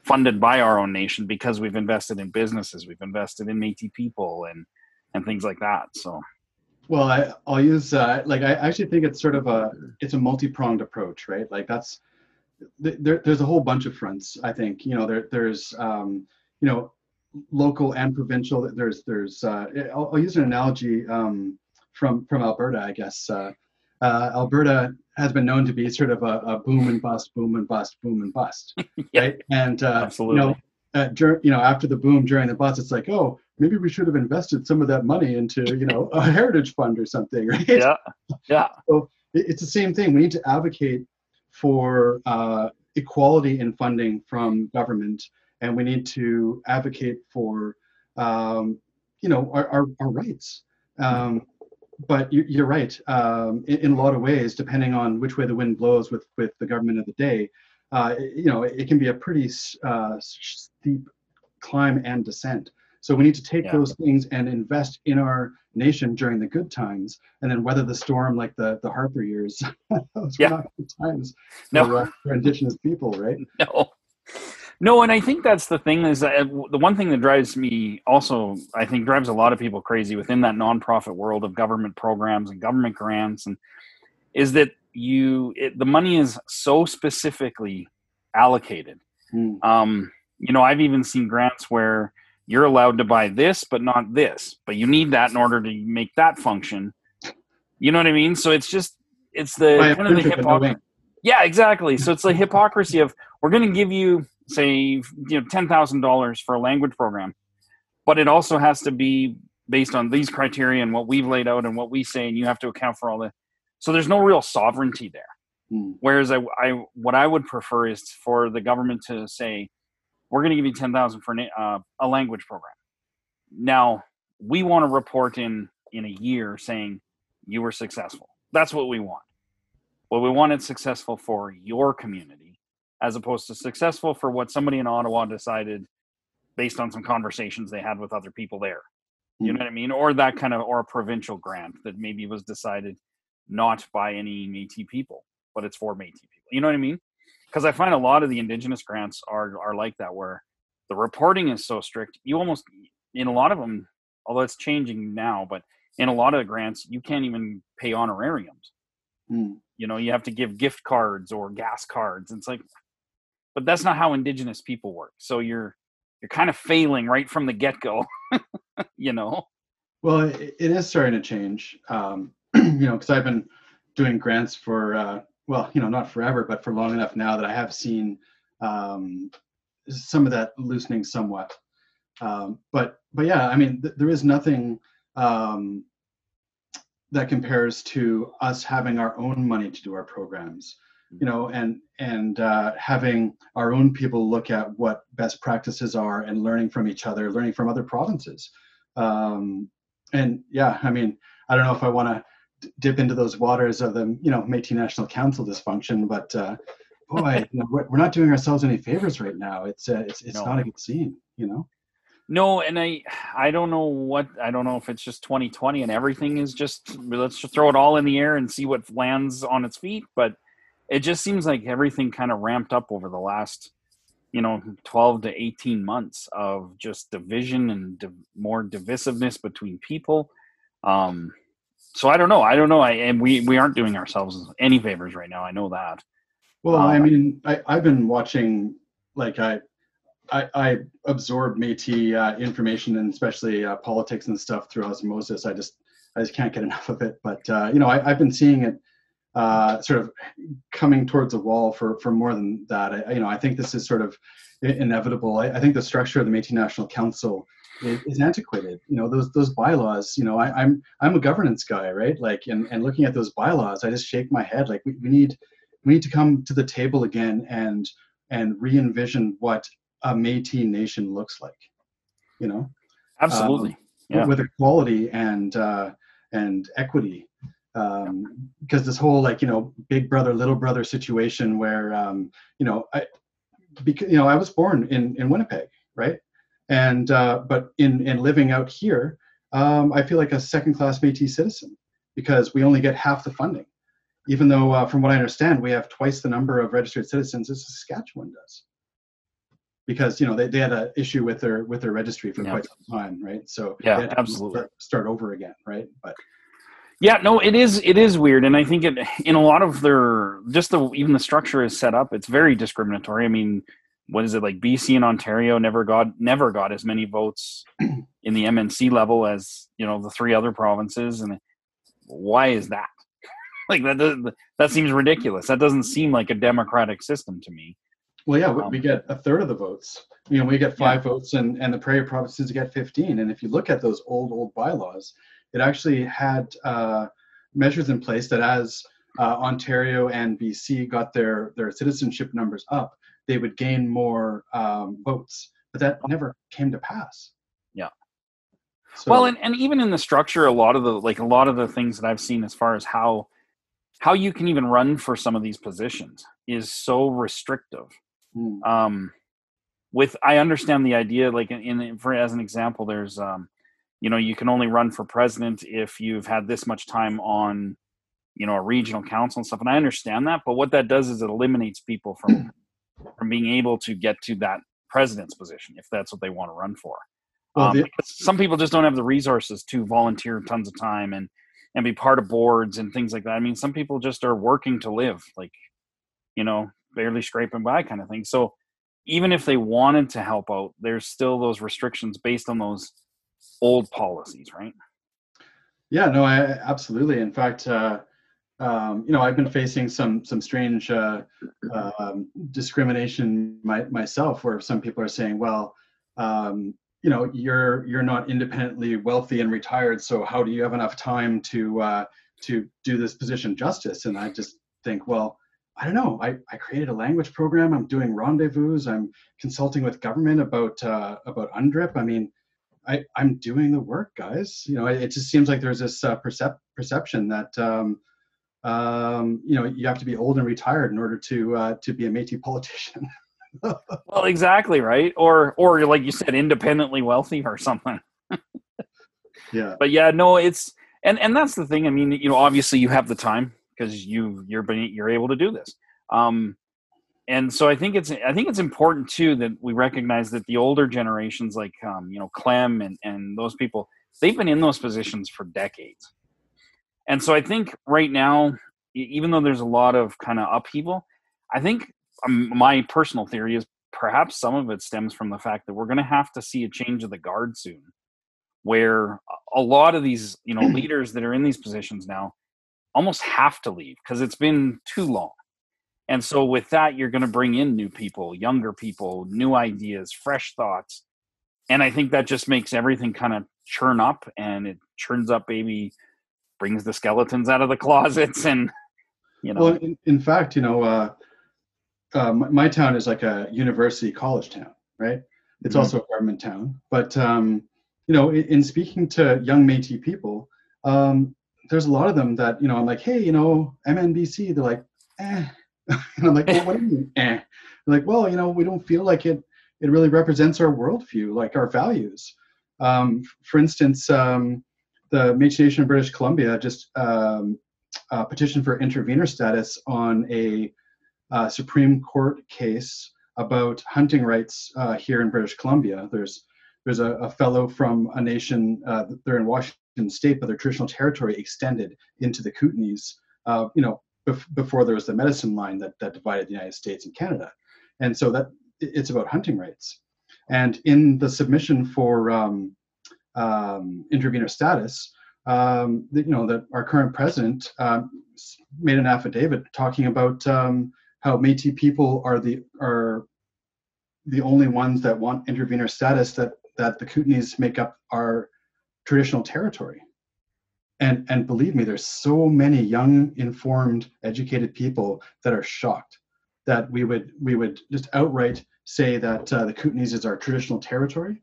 funded by our own nation because we've invested in businesses we've invested in Métis people and and things like that so well I, i'll use uh, like i actually think it's sort of a it's a multi-pronged approach right like that's there, there's a whole bunch of fronts i think you know there, there's um, you know local and provincial. There's there's uh, I'll, I'll, use an analogy um, from from Alberta, I guess. Uh, uh, Alberta has been known to be sort of a, a, boom and bust, boom and bust, boom and bust, yeah, right? And uh, absolutely. you know, uh, dur- you know, after the boom during the bust, it's like, oh, maybe we should have invested some of that money into you know a heritage fund or something, right? Yeah, yeah. So it's the same thing. We need to advocate for uh, equality in funding from government and we need to advocate for um, you know our, our, our rights um, but you, are right um, in, in, a lot of ways depending on which way the wind blows with with the government of the day uh, you know it, can be a pretty uh, steep climb and descent so we need to take yeah. those things and invest in our nation during the good times, and then weather the storm like the the Harper years. those yeah. were not good times no. for, uh, for Indigenous people, right? No. No, and I think that's the thing is that uh, the one thing that drives me also, I think, drives a lot of people crazy within that nonprofit world of government programs and government grants, and is that you it, the money is so specifically allocated. Mm. Um, you know, I've even seen grants where you're allowed to buy this, but not this, but you need that in order to make that function. You know what I mean? So it's just it's the kind of the hypocrisy. Yeah, exactly. So it's the hypocrisy of we're going to give you say you know ten thousand dollars for a language program, but it also has to be based on these criteria and what we've laid out and what we say, and you have to account for all that. So there's no real sovereignty there. Mm. Whereas I, I, what I would prefer is for the government to say, we're going to give you 10,000 for an, uh, a language program. Now, we want to report in in a year saying you were successful. That's what we want. Well, we want it successful for your community as opposed to successful for what somebody in Ottawa decided based on some conversations they had with other people there. You know what I mean? Or that kind of, or a provincial grant that maybe was decided not by any Métis people, but it's for Métis people. You know what I mean? Because I find a lot of the Indigenous grants are are like that, where the reporting is so strict. You almost, in a lot of them, although it's changing now, but in a lot of the grants, you can't even pay honorariums. Mm. You know, you have to give gift cards or gas cards. It's like, but that's not how Indigenous people work. So you're you're kind of failing right from the get go. you know. Well, it, it is starting to change. Um, you know, because I've been doing grants for uh, well, you know, not forever, but for long enough now that I have seen um, some of that loosening somewhat. Um, but but yeah, I mean, th- there is nothing um, that compares to us having our own money to do our programs you know and and uh, having our own people look at what best practices are and learning from each other learning from other provinces. Um, and yeah i mean i don't know if i want to d- dip into those waters of the you know métis national council dysfunction but uh, boy you know, we're, we're not doing ourselves any favors right now. It's uh, it's, it's No. not a good scene you know? No, and I I don't know what I don't know if it's just 2020 and everything is just let's just throw it all in the air and see what lands on its feet, but it just seems like everything kind of ramped up over the last you know 12 to 18 months of just division and div- more divisiveness between people. Um so I don't know. I don't know. I and we we aren't doing ourselves any favors right now. I know that. Well, I Um, mean, I, I've been watching, like I, I, I absorb Métis uh, information and especially uh, politics and stuff through osmosis. I just, I just can't get enough of it. But uh, you know, I, I've been seeing it uh, sort of coming towards a wall for for more than that. I, you know, I think this is sort of inevitable. I, I think the structure of the Métis National Council is, is antiquated. You know, those those bylaws. You know, I, I'm I'm a governance guy, right? Like, and and looking at those bylaws, I just shake my head. Like, we, we need we need to come to the table again and and re-envision what a Métis nation looks like. You know, Absolutely. um, Yeah. with equality and uh, and equity. Um, because this whole like you know big brother little brother situation where um, you know I because you know I was born in in Winnipeg, right? And uh, but in in living out here, um, I feel like a second class Métis citizen because we only get half the funding, even though uh, from what I understand we have twice the number of registered citizens as Saskatchewan does. Because you know they, they had an issue with their with their registry for Yeah. quite some time, right? So Yeah, they had to absolutely. start, start over again, right? But Yeah, no, it is. It is weird, and I think it in a lot of their just the even the structure is set up. It's very discriminatory. I mean, what is it like? BC and Ontario never got never got as many votes in the MNC level as you know the three other provinces, and why is that? like that that seems ridiculous. That doesn't seem like a democratic system to me. Well, yeah, we, Um, we get a third of the votes. You know, we get five votes, and and the prairie provinces get 15. And if you look at those old old bylaws, it actually had uh, measures in place that as uh, Ontario and BC got their their citizenship numbers up, they would gain more um, votes. But that never came to pass. Yeah. So, well, and, and even in the structure, a lot of the like a lot of the things that I've seen as far as how how you can even run for some of these positions is so restrictive. mm, um with i understand the idea like in, in for as an example there's um you know you can only run for president if you've had this much time on you know a regional council and stuff and i understand that but what that does is it eliminates people from from being able to get to that president's position if that's what they want to run for. Well, um, the- some people just don't have the resources to volunteer tons of time and and be part of boards and things like that. I mean some people just are working to live like you know barely scraping by kind of thing. So even if they wanted to help out there's still those restrictions based on those old policies right Yeah, no, I absolutely. In fact, uh, um, you know, I've been facing some some strange uh, um, discrimination my, myself, where some people are saying, "Well, um, you know, you're you're not independently wealthy and retired, so how do you have enough time to uh, to do this position justice?" And I just think, well, I don't know. I, I created a language program. I'm doing rendezvous. I'm consulting with government about uh, about UNDRIP. I mean, I, I'm doing the work, guys. You know, it, it just seems like there's this uh, percep- perception that um, um, you know you have to be old and retired in order to uh, to be a Métis politician. well, exactly right, or or like you said, independently wealthy or something. yeah. But yeah, no, it's and and that's the thing. I mean, you know, obviously you have the time because you you're you're able to do this. Um, and so I think it's I think it's important too that we recognize that the older generations, like um, you know Clem and and those people, they've been in those positions for decades. And so I think right now, even though there's a lot of kind of upheaval, I think um, my personal theory is perhaps some of it stems from the fact that we're going to have to see a change of the guard soon, where a lot of these you know leaders that are in these positions now almost have to leave because it's been too long. And so with that, you're going to bring in new people, younger people, new ideas, fresh thoughts. And I think that just makes everything kind of churn up and it churns up maybe brings the skeletons out of the closets and you know well in, in fact you know uh, uh, my, my, town is like a university college town right it's mm-hmm. also a government town but um, you know in, in, speaking to young métis people um, there's a lot of them that you know i'm like hey you know mnbc they're like eh and i'm like well, what do you mean eh like well you know we don't feel like it it really represents our worldview like our values um, for instance um, the Métis Nation of British Columbia just um, uh, petitioned for intervenor status on a uh, Supreme Court case about hunting rights uh, here in British Columbia. There's there's a, a fellow from a nation uh, they're in Washington State, but their traditional territory extended into the Kootenays. Uh, you know, bef- before there was the medicine line that that divided the United States and Canada, and so that it's about hunting rights. And in the submission for um, um, intervenor status, um, you know, that our current president um, made an affidavit talking about um, how Métis people are the are the only ones that want intervenor status that that the Kootenays make up our traditional territory. And and believe me, there's so many young, informed, educated people that are shocked that we would we would just outright say that uh, the Kootenays is our traditional territory.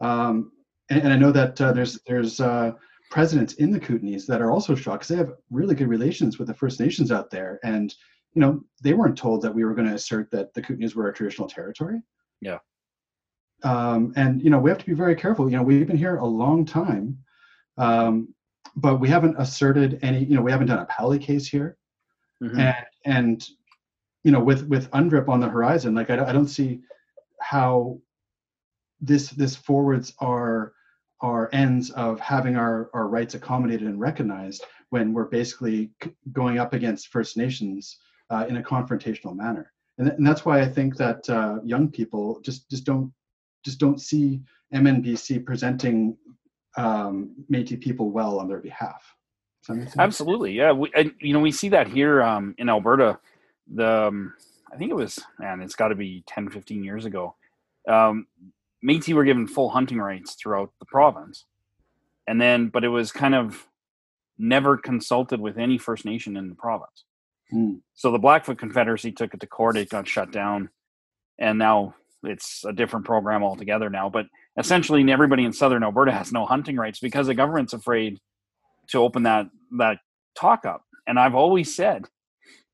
Um, and, and I know that uh, there's there's uh, presidents in the Kootenays that are also shocked because they have really good relations with the First Nations out there, and you know they weren't told that we were going to assert that the Kootenays were our traditional territory. Yeah. Um, and you know we have to be very careful. You know we've been here a long time, um, but we haven't asserted any. You know we haven't done a Powley case here, mm-hmm. and and you know with with UNDRIP on the horizon, like I, I don't see how this this forwards our our ends of having our, our rights accommodated and recognized when we're basically going up against First Nations uh, in a confrontational manner. And, th- and, that's why I think that uh, young people just, just don't just don't see MNBC presenting um, Métis people well on their behalf. Absolutely, yeah. We, and, you know, we see that here um, in Alberta. The um, I think it was man, it's got to be 10, 15 years ago. Um, Métis were given full hunting rights throughout the province, and then but it was kind of never consulted with any First Nation in the province. Mm. So the Blackfoot Confederacy took it to court. It got shut down, and now it's a different program altogether now. But essentially, everybody in Southern Alberta has no hunting rights because the government's afraid to open that that talk up. And I've always said,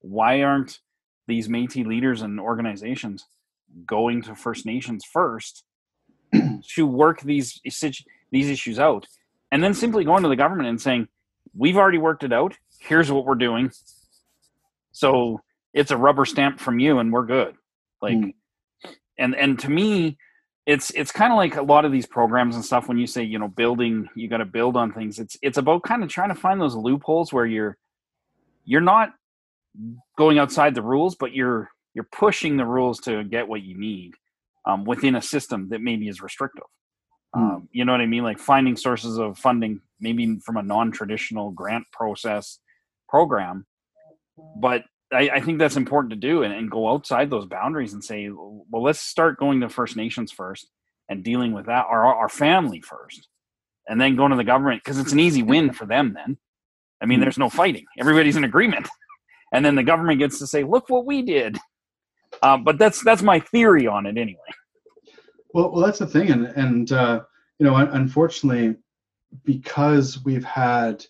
why aren't these Métis leaders and organizations going to First Nations first to work these these issues out, and then simply going to the government and saying, "We've already worked it out. Here's what we're doing." So it's a rubber stamp from you, and we're good. Like, mm. and and to me, it's it's kind of like a lot of these programs and stuff. When you say you know building, you got to build on things. It's it's about kind of trying to find those loopholes where you're you're not going outside the rules, but you're you're pushing the rules to get what you need um, within a system that maybe is restrictive. Mm. Um, you know what I mean? Like finding sources of funding, maybe from a non-traditional grant process program. But I, I think that's important to do and, and, go outside those boundaries and say, well, let's start going to First Nations first and dealing with that, our, our family first, and then going to the government because it's an easy win for them. Then, I mean, hmm. there's no fighting; everybody's in agreement. and then the government gets to say, "Look what we did." Uh, but that's that's my theory on it anyway. Well, well, that's the thing, and and uh, you know, unfortunately, because we've had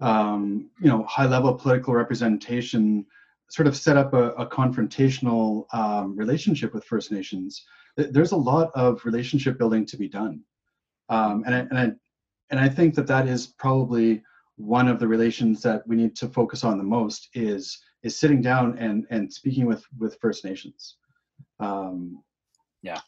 um, you know high level political representation sort of set up a, a confrontational um, relationship with First Nations. There's a lot of relationship building to be done, um, and I, and I and I think that that is probably one of the relations that we need to focus on the most is is sitting down and and speaking with with First Nations. Um, yeah,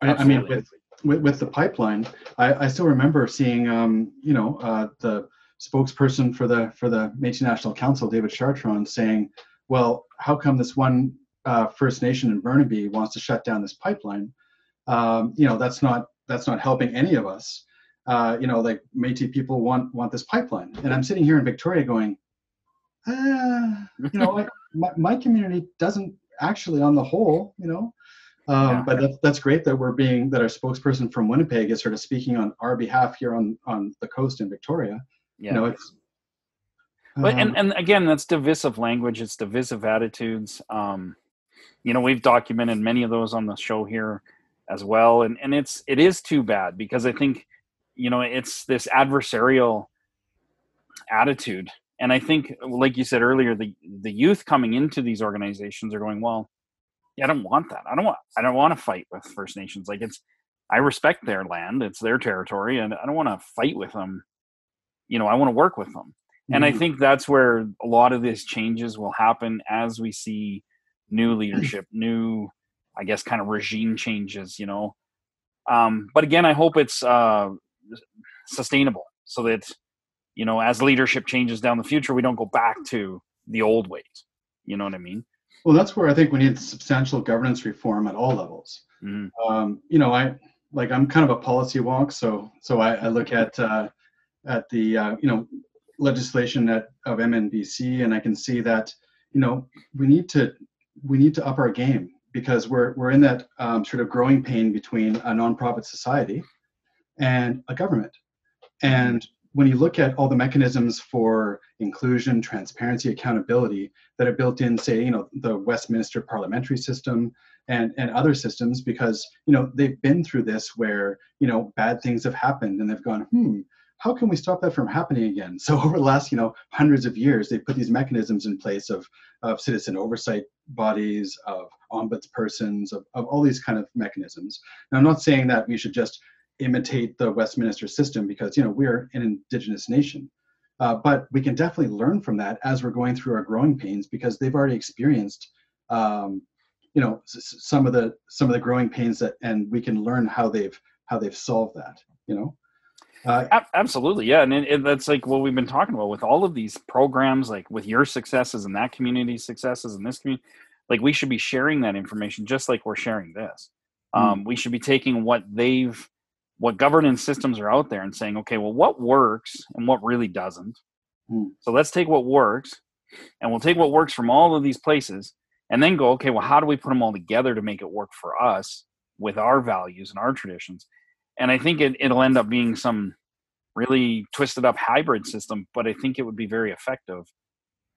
I, I, mean with, with, with the pipeline, I, I still remember seeing um, you know uh, the spokesperson for the for the Métis National Council, David Chartrand, saying well, how come this one uh, First Nation in Burnaby wants to shut down this pipeline? Um, you know, that's not that's not helping any of us. Uh, you know, like Métis people want want this pipeline, and I'm sitting here in Victoria going, uh, you know, I, my, my community doesn't actually, on the whole, you know. Um, yeah. But that's, that's great that we're being that our spokesperson from Winnipeg is sort of speaking on our behalf here on on the coast in Victoria. Yeah. You know, it's but and, um, and again, that's divisive language. It's divisive attitudes. Um, you know, we've documented many of those on the show here as well, and and it's it is too bad because I think you know it's this adversarial attitude, and I think, like you said earlier, the the youth coming into these organizations are going, well, yeah, I don't want that. I don't want I don't want to fight with First Nations. Like it's I respect their land, it's their territory, and I don't want to fight with them. You know, I want to work with them and I mm-hmm. think that's where a lot of these changes will happen as we see new leadership, new, I guess, kind of regime changes. You know, um, but again, I hope it's uh, sustainable so that you know, as leadership changes down the future, we don't go back to the old ways. You know what I mean? Well, that's where I think we need substantial governance reform at all levels. Mm-hmm. Um, you know, I like I'm kind of a policy wonk, so so I, I look at uh, at the uh, you know legislation at, of MNBC, and I can see that you know we need to we need to up our game because we're we're in that um, sort of growing pain between a nonprofit society and a government. And when you look at all the mechanisms for inclusion, transparency, accountability that are built in, say, you know, the Westminster parliamentary system and, and other systems, because, you know, they've been through this where, you know, bad things have happened and they've gone, hmm, how can we stop that from happening again? So over the last, you know, hundreds of years, they put these mechanisms in place of, of citizen oversight bodies, of ombudspersons, of, of all these kind of mechanisms. Now, I'm not saying that we should just imitate the Westminster system because, you know, we're an indigenous nation. Uh, but we can definitely learn from that as we're going through our growing pains because they've already experienced um, you know some of the some of the growing pains that and we can learn how they've how they've solved that you know uh, absolutely, yeah, and it, it, that's like what we've been talking about with all of these programs, like with your successes and that community's successes and this community. Like we should be sharing that information just like we're sharing this. Mm. Um, we should be taking what they've, what governance systems are out there, and saying, okay, well, what works and what really doesn't. Mm. So let's take what works, and we'll take what works from all of these places, and then go, okay, well, how do we put them all together to make it work for us with our values and our traditions? And I think it, it'll end up being some really twisted up hybrid system, but I think it would be very effective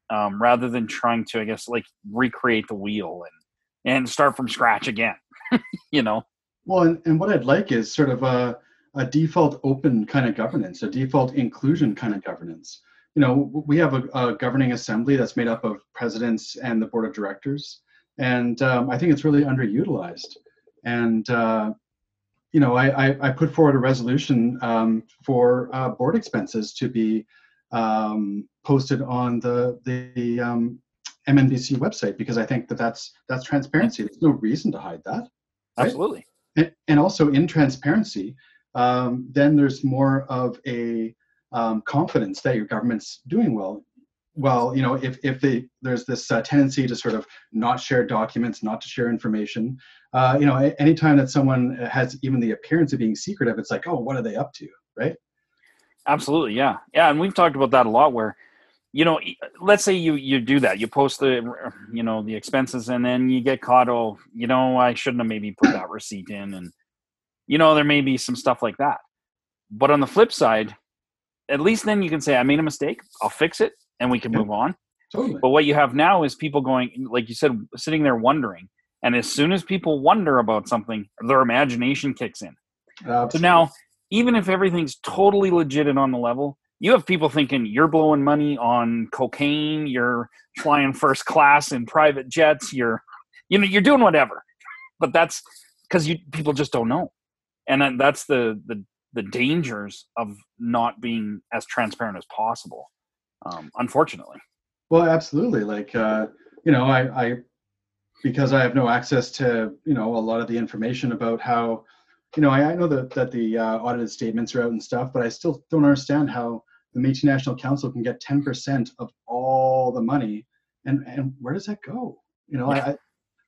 um, rather than trying to, I guess, like recreate the wheel and and start from scratch again. you know. Well, and, and what I'd like is sort of a a default open kind of governance, a default inclusion kind of governance. You know, we have a, a governing assembly that's made up of presidents and the board of directors, and um, I think it's really underutilized. And uh, you know, I, I, I, put forward a resolution um, for uh, board expenses to be um, posted on the the um, MNBC website because I think that that's that's transparency. There's no reason to hide that. Right? Absolutely. And, and, also in transparency, um, then there's more of a um, confidence that your government's doing well well, you know, if if they, there's this uh, tendency to sort of not share documents, not to share information, uh, you know, anytime that someone has even the appearance of being secretive, it's like, oh, what are they up to, right? Absolutely, yeah, yeah, and we've talked about that a lot. Where, you know, let's say you you do that, you post the, you know, the expenses, and then you get caught. Oh, you know, I shouldn't have maybe put that receipt in, and you know, there may be some stuff like that. But on the flip side, at least then you can say, I made a mistake. I'll fix it and we can move on. Totally. But what you have now is people going, like you said, sitting there wondering. And as soon as people wonder about something, their imagination kicks in. Absolutely. So now, even if everything's totally legit and on the level, you have people thinking you're blowing money on cocaine, you're flying first class in private jets, you're, you know, you're doing whatever. But that's because you people just don't know, and that's the the the dangers of not being as transparent as possible. Um, unfortunately. Well, absolutely. Like, uh, you know, I, I, because I have no access to, you know, a lot of the information about how, you know, I, I know that, that the uh, audited statements are out and stuff, but I still don't understand how the Métis National Council can get 10% of all the money. And, and where does that go? You know, Yeah.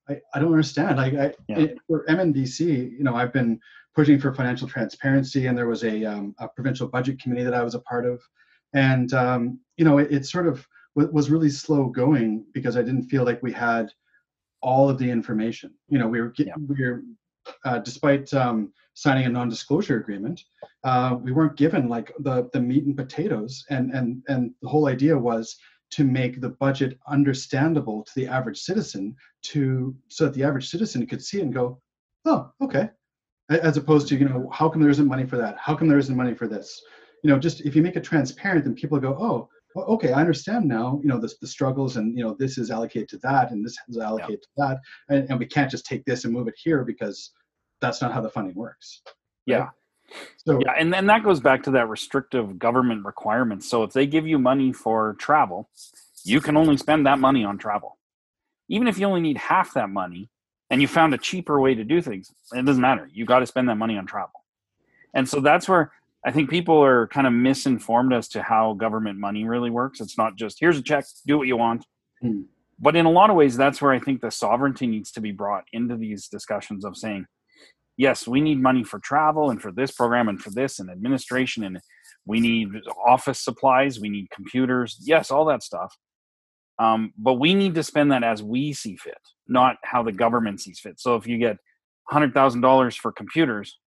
I, I, I don't understand. Like I, Yeah. it, for MNBC, you know, I've been pushing for financial transparency and there was a, um, a provincial budget committee that I was a part of. And, um, you know, it, it sort of wa- was really slow going because I didn't feel like we had all of the information. You know, we were Yeah. getting, we were, uh, despite um, signing a non-disclosure agreement, uh, we weren't given like the the meat and potatoes. And and and the whole idea was to make the budget understandable to the average citizen, to so that the average citizen could see it and go, oh, okay. As opposed to, you know, how come there isn't money for that? How come there isn't money for this? You know, just if you make it transparent, then people go, oh, well, okay, I understand now, you know, the, the struggles and, you know, this is allocated to that and this is allocated to that. And, and we can't just take this and move it here because that's not how the funding works. Yeah. So, Yeah, and then that goes back to that restrictive government requirements. So if they give you money for travel, you can only spend that money on travel. Even if you only need half that money and you found a cheaper way to do things, it doesn't matter. You got to spend that money on travel. And so that's where I think people are kind of misinformed as to how government money really works. It's not just here's a check, do what you want. Hmm. But in a lot of ways, that's where I think the sovereignty needs to be brought into these discussions of saying, yes, we need money for travel and for this program and for this and administration and we need office supplies, we need computers, yes, all that stuff. Um, but we need to spend that as we see fit, not how the government sees fit. So if you get hundred thousand dollars for computers,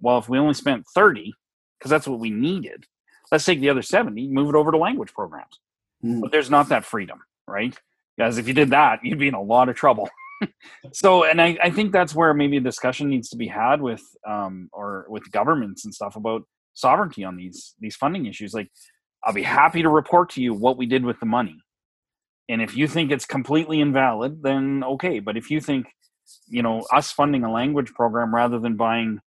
well, if we only spent thirty, because that's what we needed, let's take the other seventy, move it over to language programs. mm, But there's not that freedom, right? Because if you did that, you'd be in a lot of trouble. so, and I, I think that's where maybe a discussion needs to be had with, um, or with governments and stuff about sovereignty on these these funding issues. Like, I'll be happy to report to you what we did with the money, and if you think it's completely invalid, then okay. But if you think, you know, us funding a language program rather than buying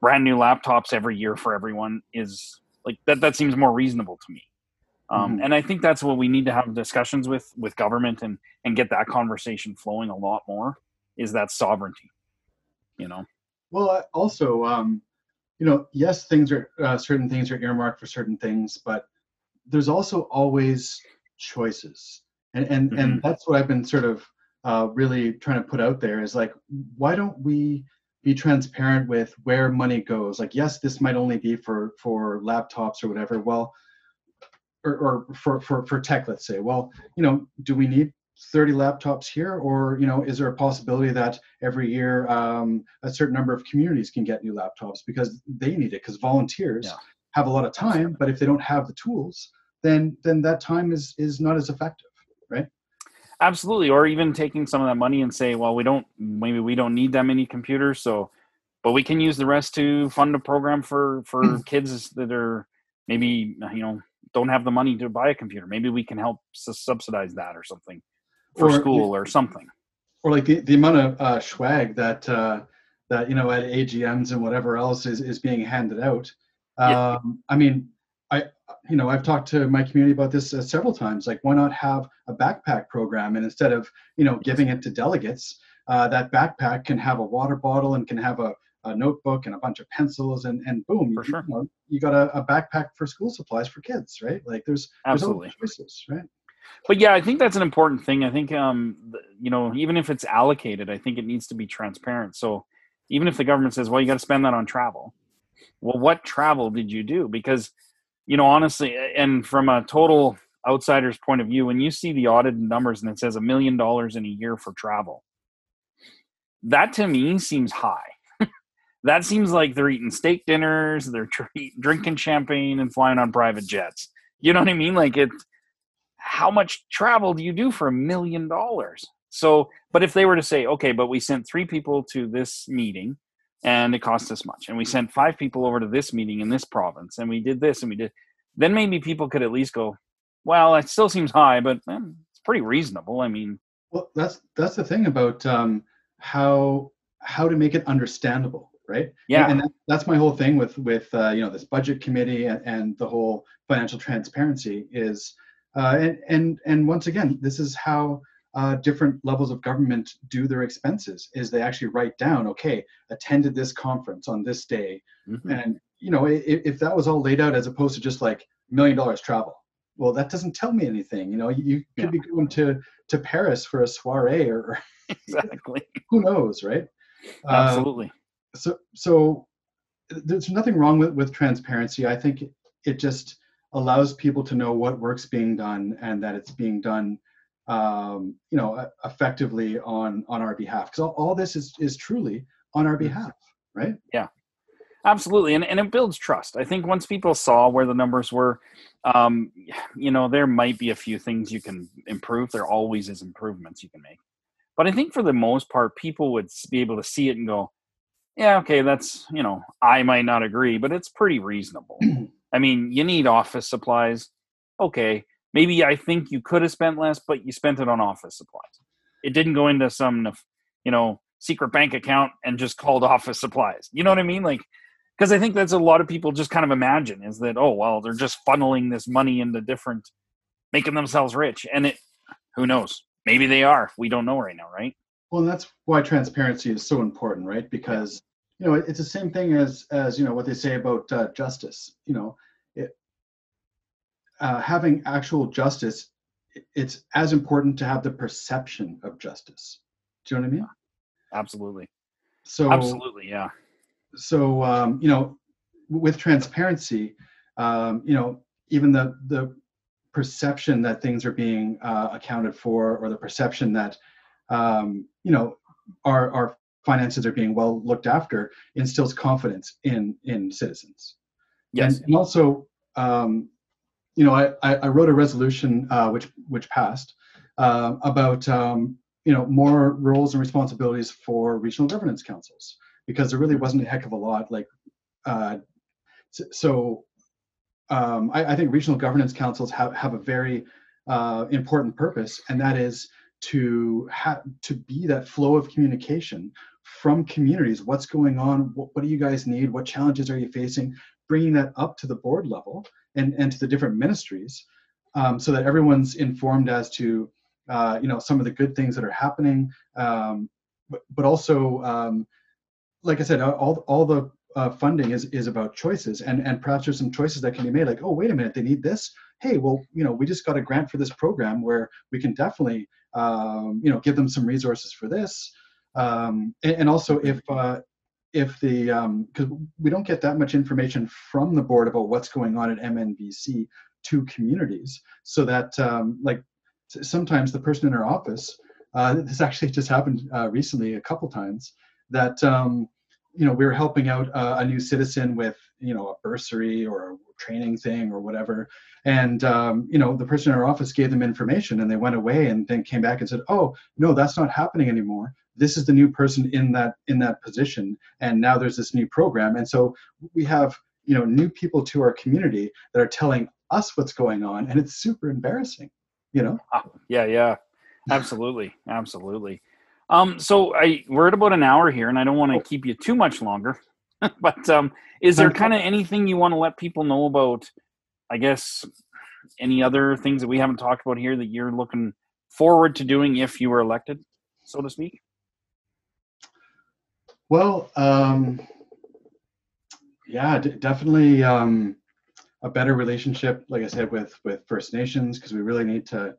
brand new laptops every year for everyone is like that, that seems more reasonable to me. Um, Mhm. and i think that's what we need to have discussions with with government and and get that conversation flowing a lot more is that sovereignty you know? Well, also, um, you know, yes, things are uh, certain things are earmarked for certain things, but there's also always choices, and and and that's what I've been sort of uh, really trying to put out there is like, why don't we be transparent with where money goes? Like, yes, this might only be for for laptops or whatever. Well, or, or for for for tech, let's say. Well, you know, do we need 30 laptops here or you know is there a possibility that every year um, a certain number of communities can get new laptops because they need it because volunteers Yeah. have a lot of time but if they don't have the tools then then that time is is not as effective right absolutely or even taking some of that money and say well we don't maybe we don't need that many computers so but we can use the rest to fund a program for for kids that are maybe you know don't have the money to buy a computer maybe we can help su- subsidize that or something for Or- school or something or like the, the amount of uh, swag that uh, that you know at AGMs and whatever else is, is being handed out. Yeah. Um, I mean, you know I've talked to my community about this uh, several times. Like, why not have a backpack program and instead of you know giving it to delegates, uh, that backpack can have a water bottle and can have a, a notebook and a bunch of pencils and and boom, For you, sure. you, know, you got a, a backpack for school supplies for kids, right? Like, there's there's absolutely always choices, right? but yeah i think that's an important thing i think um you know even if it's allocated i think it needs to be transparent so even if the government says well you got to spend that on travel well what travel did you do because you know honestly and from a total outsider's point of view when you see the audited numbers and it says a million dollars in a year for travel that to me seems high. That seems like they're eating steak dinners they're tr- drinking champagne and flying on private jets. You know what i mean? Like it how much travel do you do for a million dollars? So, but if they were to say, okay, but we sent three people to this meeting and it cost us much, and we sent five people over to this meeting in this province, and we did this and we did, then maybe people could at least go, well, it still seems high, but eh, it's pretty reasonable. I mean, well, that's that's the thing about um, how how to make it understandable, right? Yeah, and, that, that's my whole thing with with uh, you know this budget committee and, and the whole financial transparency is, uh, and and and once again, this is how uh, different levels of government do their expenses is they actually write down okay attended this conference on this day. Mm-hmm. and you know if, if, that was all laid out as opposed to just like million dollars travel well that doesn't tell me anything you know? You could yeah. be going to to paris for a soiree or exactly. who knows right? Absolutely. um, so so there's nothing wrong with with transparency. I think it just allows people to know what work's being done and that it's being done um, you know, effectively on on our behalf. Because all, all this is is truly on our behalf, right? Yeah, absolutely, and and it builds trust. I think once people saw where the numbers were, um, you know, there might be a few things you can improve. There always is improvements you can make, but I think for the most part, people would be able to see it and go, yeah, okay, that's you know, I might not agree, but it's pretty reasonable. I mean, you need office supplies. Okay, maybe I think you could have spent less, but you spent it on office supplies. It didn't go into some, you know, secret bank account and just called office supplies. You know what I mean? Like, because I think that's a lot of people just kind of imagine is that oh well they're just funneling this money into different, making themselves rich, and it, who knows? Maybe they are. We don't know right now, right? Well, that's why transparency is so important, right? Because you know it's the same thing as as you know what they say about uh, justice. You know, uh, having actual justice, it's as important to have the perception of justice. Do you know what I mean? Absolutely. So absolutely, yeah. So um, you know, with transparency, um, you know, even the the perception that things are being uh, accounted for, or the perception that um, you know our our finances are being well looked after, instills confidence in in citizens. Yes, and, and also um, you know, I, I wrote a resolution uh, which which passed uh, about um, you know more roles and responsibilities for regional governance councils because there really wasn't a heck of a lot. Like, uh, so um, I, I, think regional governance councils have have a very uh, important purpose, and that is to have to be that flow of communication from communities. What's going on? What, what do you guys need? What challenges are you facing? Bringing that up to the board level and, and to the different ministries um, so that everyone's informed as to uh, you know some of the good things that are happening. Um, but, but also um, like i said all, all the uh, funding is is about choices and and perhaps there's some choices that can be made like oh wait a minute they need this? Hey well you know we just got a grant for this program where we can definitely um, you know give them some resources for this. Um, and, and, also if uh, if the because um, we don't get that much information from the board about what's going on at MNBC to communities, so that um, like sometimes the person in our office, uh, this actually just happened uh, recently a couple times that um, you know we were helping out a new citizen with you know a bursary or a training thing or whatever, and um, you know the person in our office gave them information and they went away and then came back and said, oh no, that's not happening anymore this is the new person in that in that position and now there's this new program. And so we have you know new people to our community that are telling us what's going on and it's super embarrassing you know? Ah, yeah yeah. Absolutely absolutely. Um so i we're at about an hour here and i don't want to keep you too much longer but um is there kind of anything you want to let people know about i guess any other things that we haven't talked about here that you're looking forward to doing if you were elected so to speak well, um, yeah, d- definitely um, a better relationship, like I said, with with First Nations, because we really need to,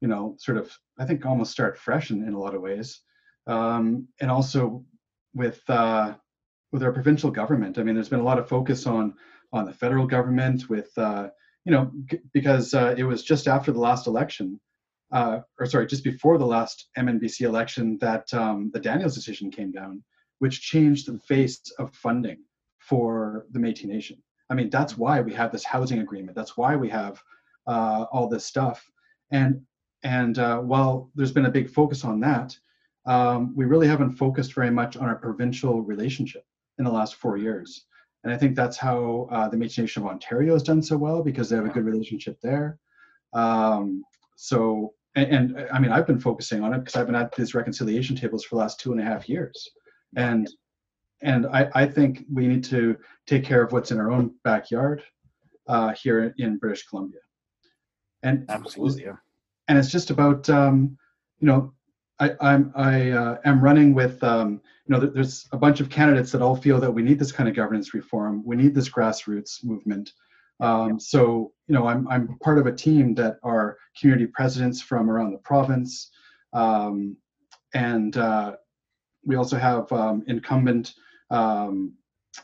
you know, sort of, I think, almost start fresh in, in a lot of ways, um, and also with uh, with our provincial government. I mean, there's been a lot of focus on on the federal government with, uh, you know, because uh, it was just after the last election. Uh, or sorry, just before the last MNBC election that um, the Daniels decision came down, which changed the face of funding for the Métis Nation. I mean, that's why we have this housing agreement. That's why we have uh, all this stuff. And and uh, while there's been a big focus on that, um, we really haven't focused very much on our provincial relationship in the last four years. And I think that's how uh, the Métis Nation of Ontario has done so well because they have a good relationship there. Um, so, and, and, I mean, I've been focusing on it because I've been at these reconciliation tables for the last two and a half years. And and I, I think we need to take care of what's in our own backyard uh, here in British Columbia. And absolutely, yeah. And it's just about um, you know I, I'm I uh, am running with um, you know there's a bunch of candidates that all feel that we need this kind of governance reform. We need this grassroots movement. Um, so you know I'm I'm part of a team that are community presidents from around the province, um, and uh, we also have um, incumbent um,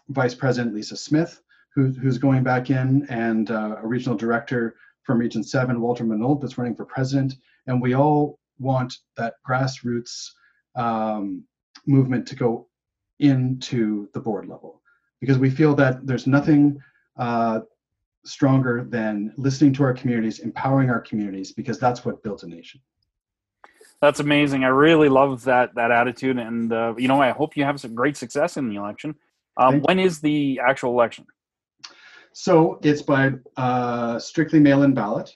Vice President Lisa Smith, who, who's going back in, and uh, a regional director from Region 7, Walter Manold, that's running for president. And we all want that grassroots um, movement to go into the board level because we feel that there's nothing uh, stronger than listening to our communities, empowering our communities, because that's what builds a nation. That's amazing. I really love that that attitude, and uh, you know, I hope you have some great success in the election. Um, when is the actual election? So it's by uh, strictly mail-in ballot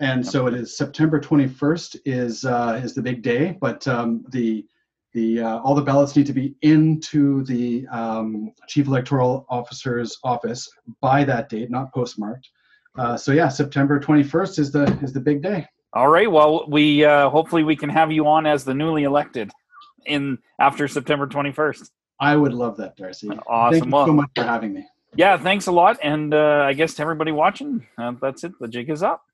and so it is September 21st is uh, is the big day, but um, the the uh, all the ballots need to be into the um, chief electoral officer's office by that date, not postmarked. Uh, so yeah, September 21st is the is the big day. All right. Well, we uh, hopefully we can have you on as the newly elected in after September 21st. I would love that, Darcy. Awesome. Thank you so much for having me. Yeah, thanks a lot, and uh, I guess to everybody watching, uh, that's it. The jig is up.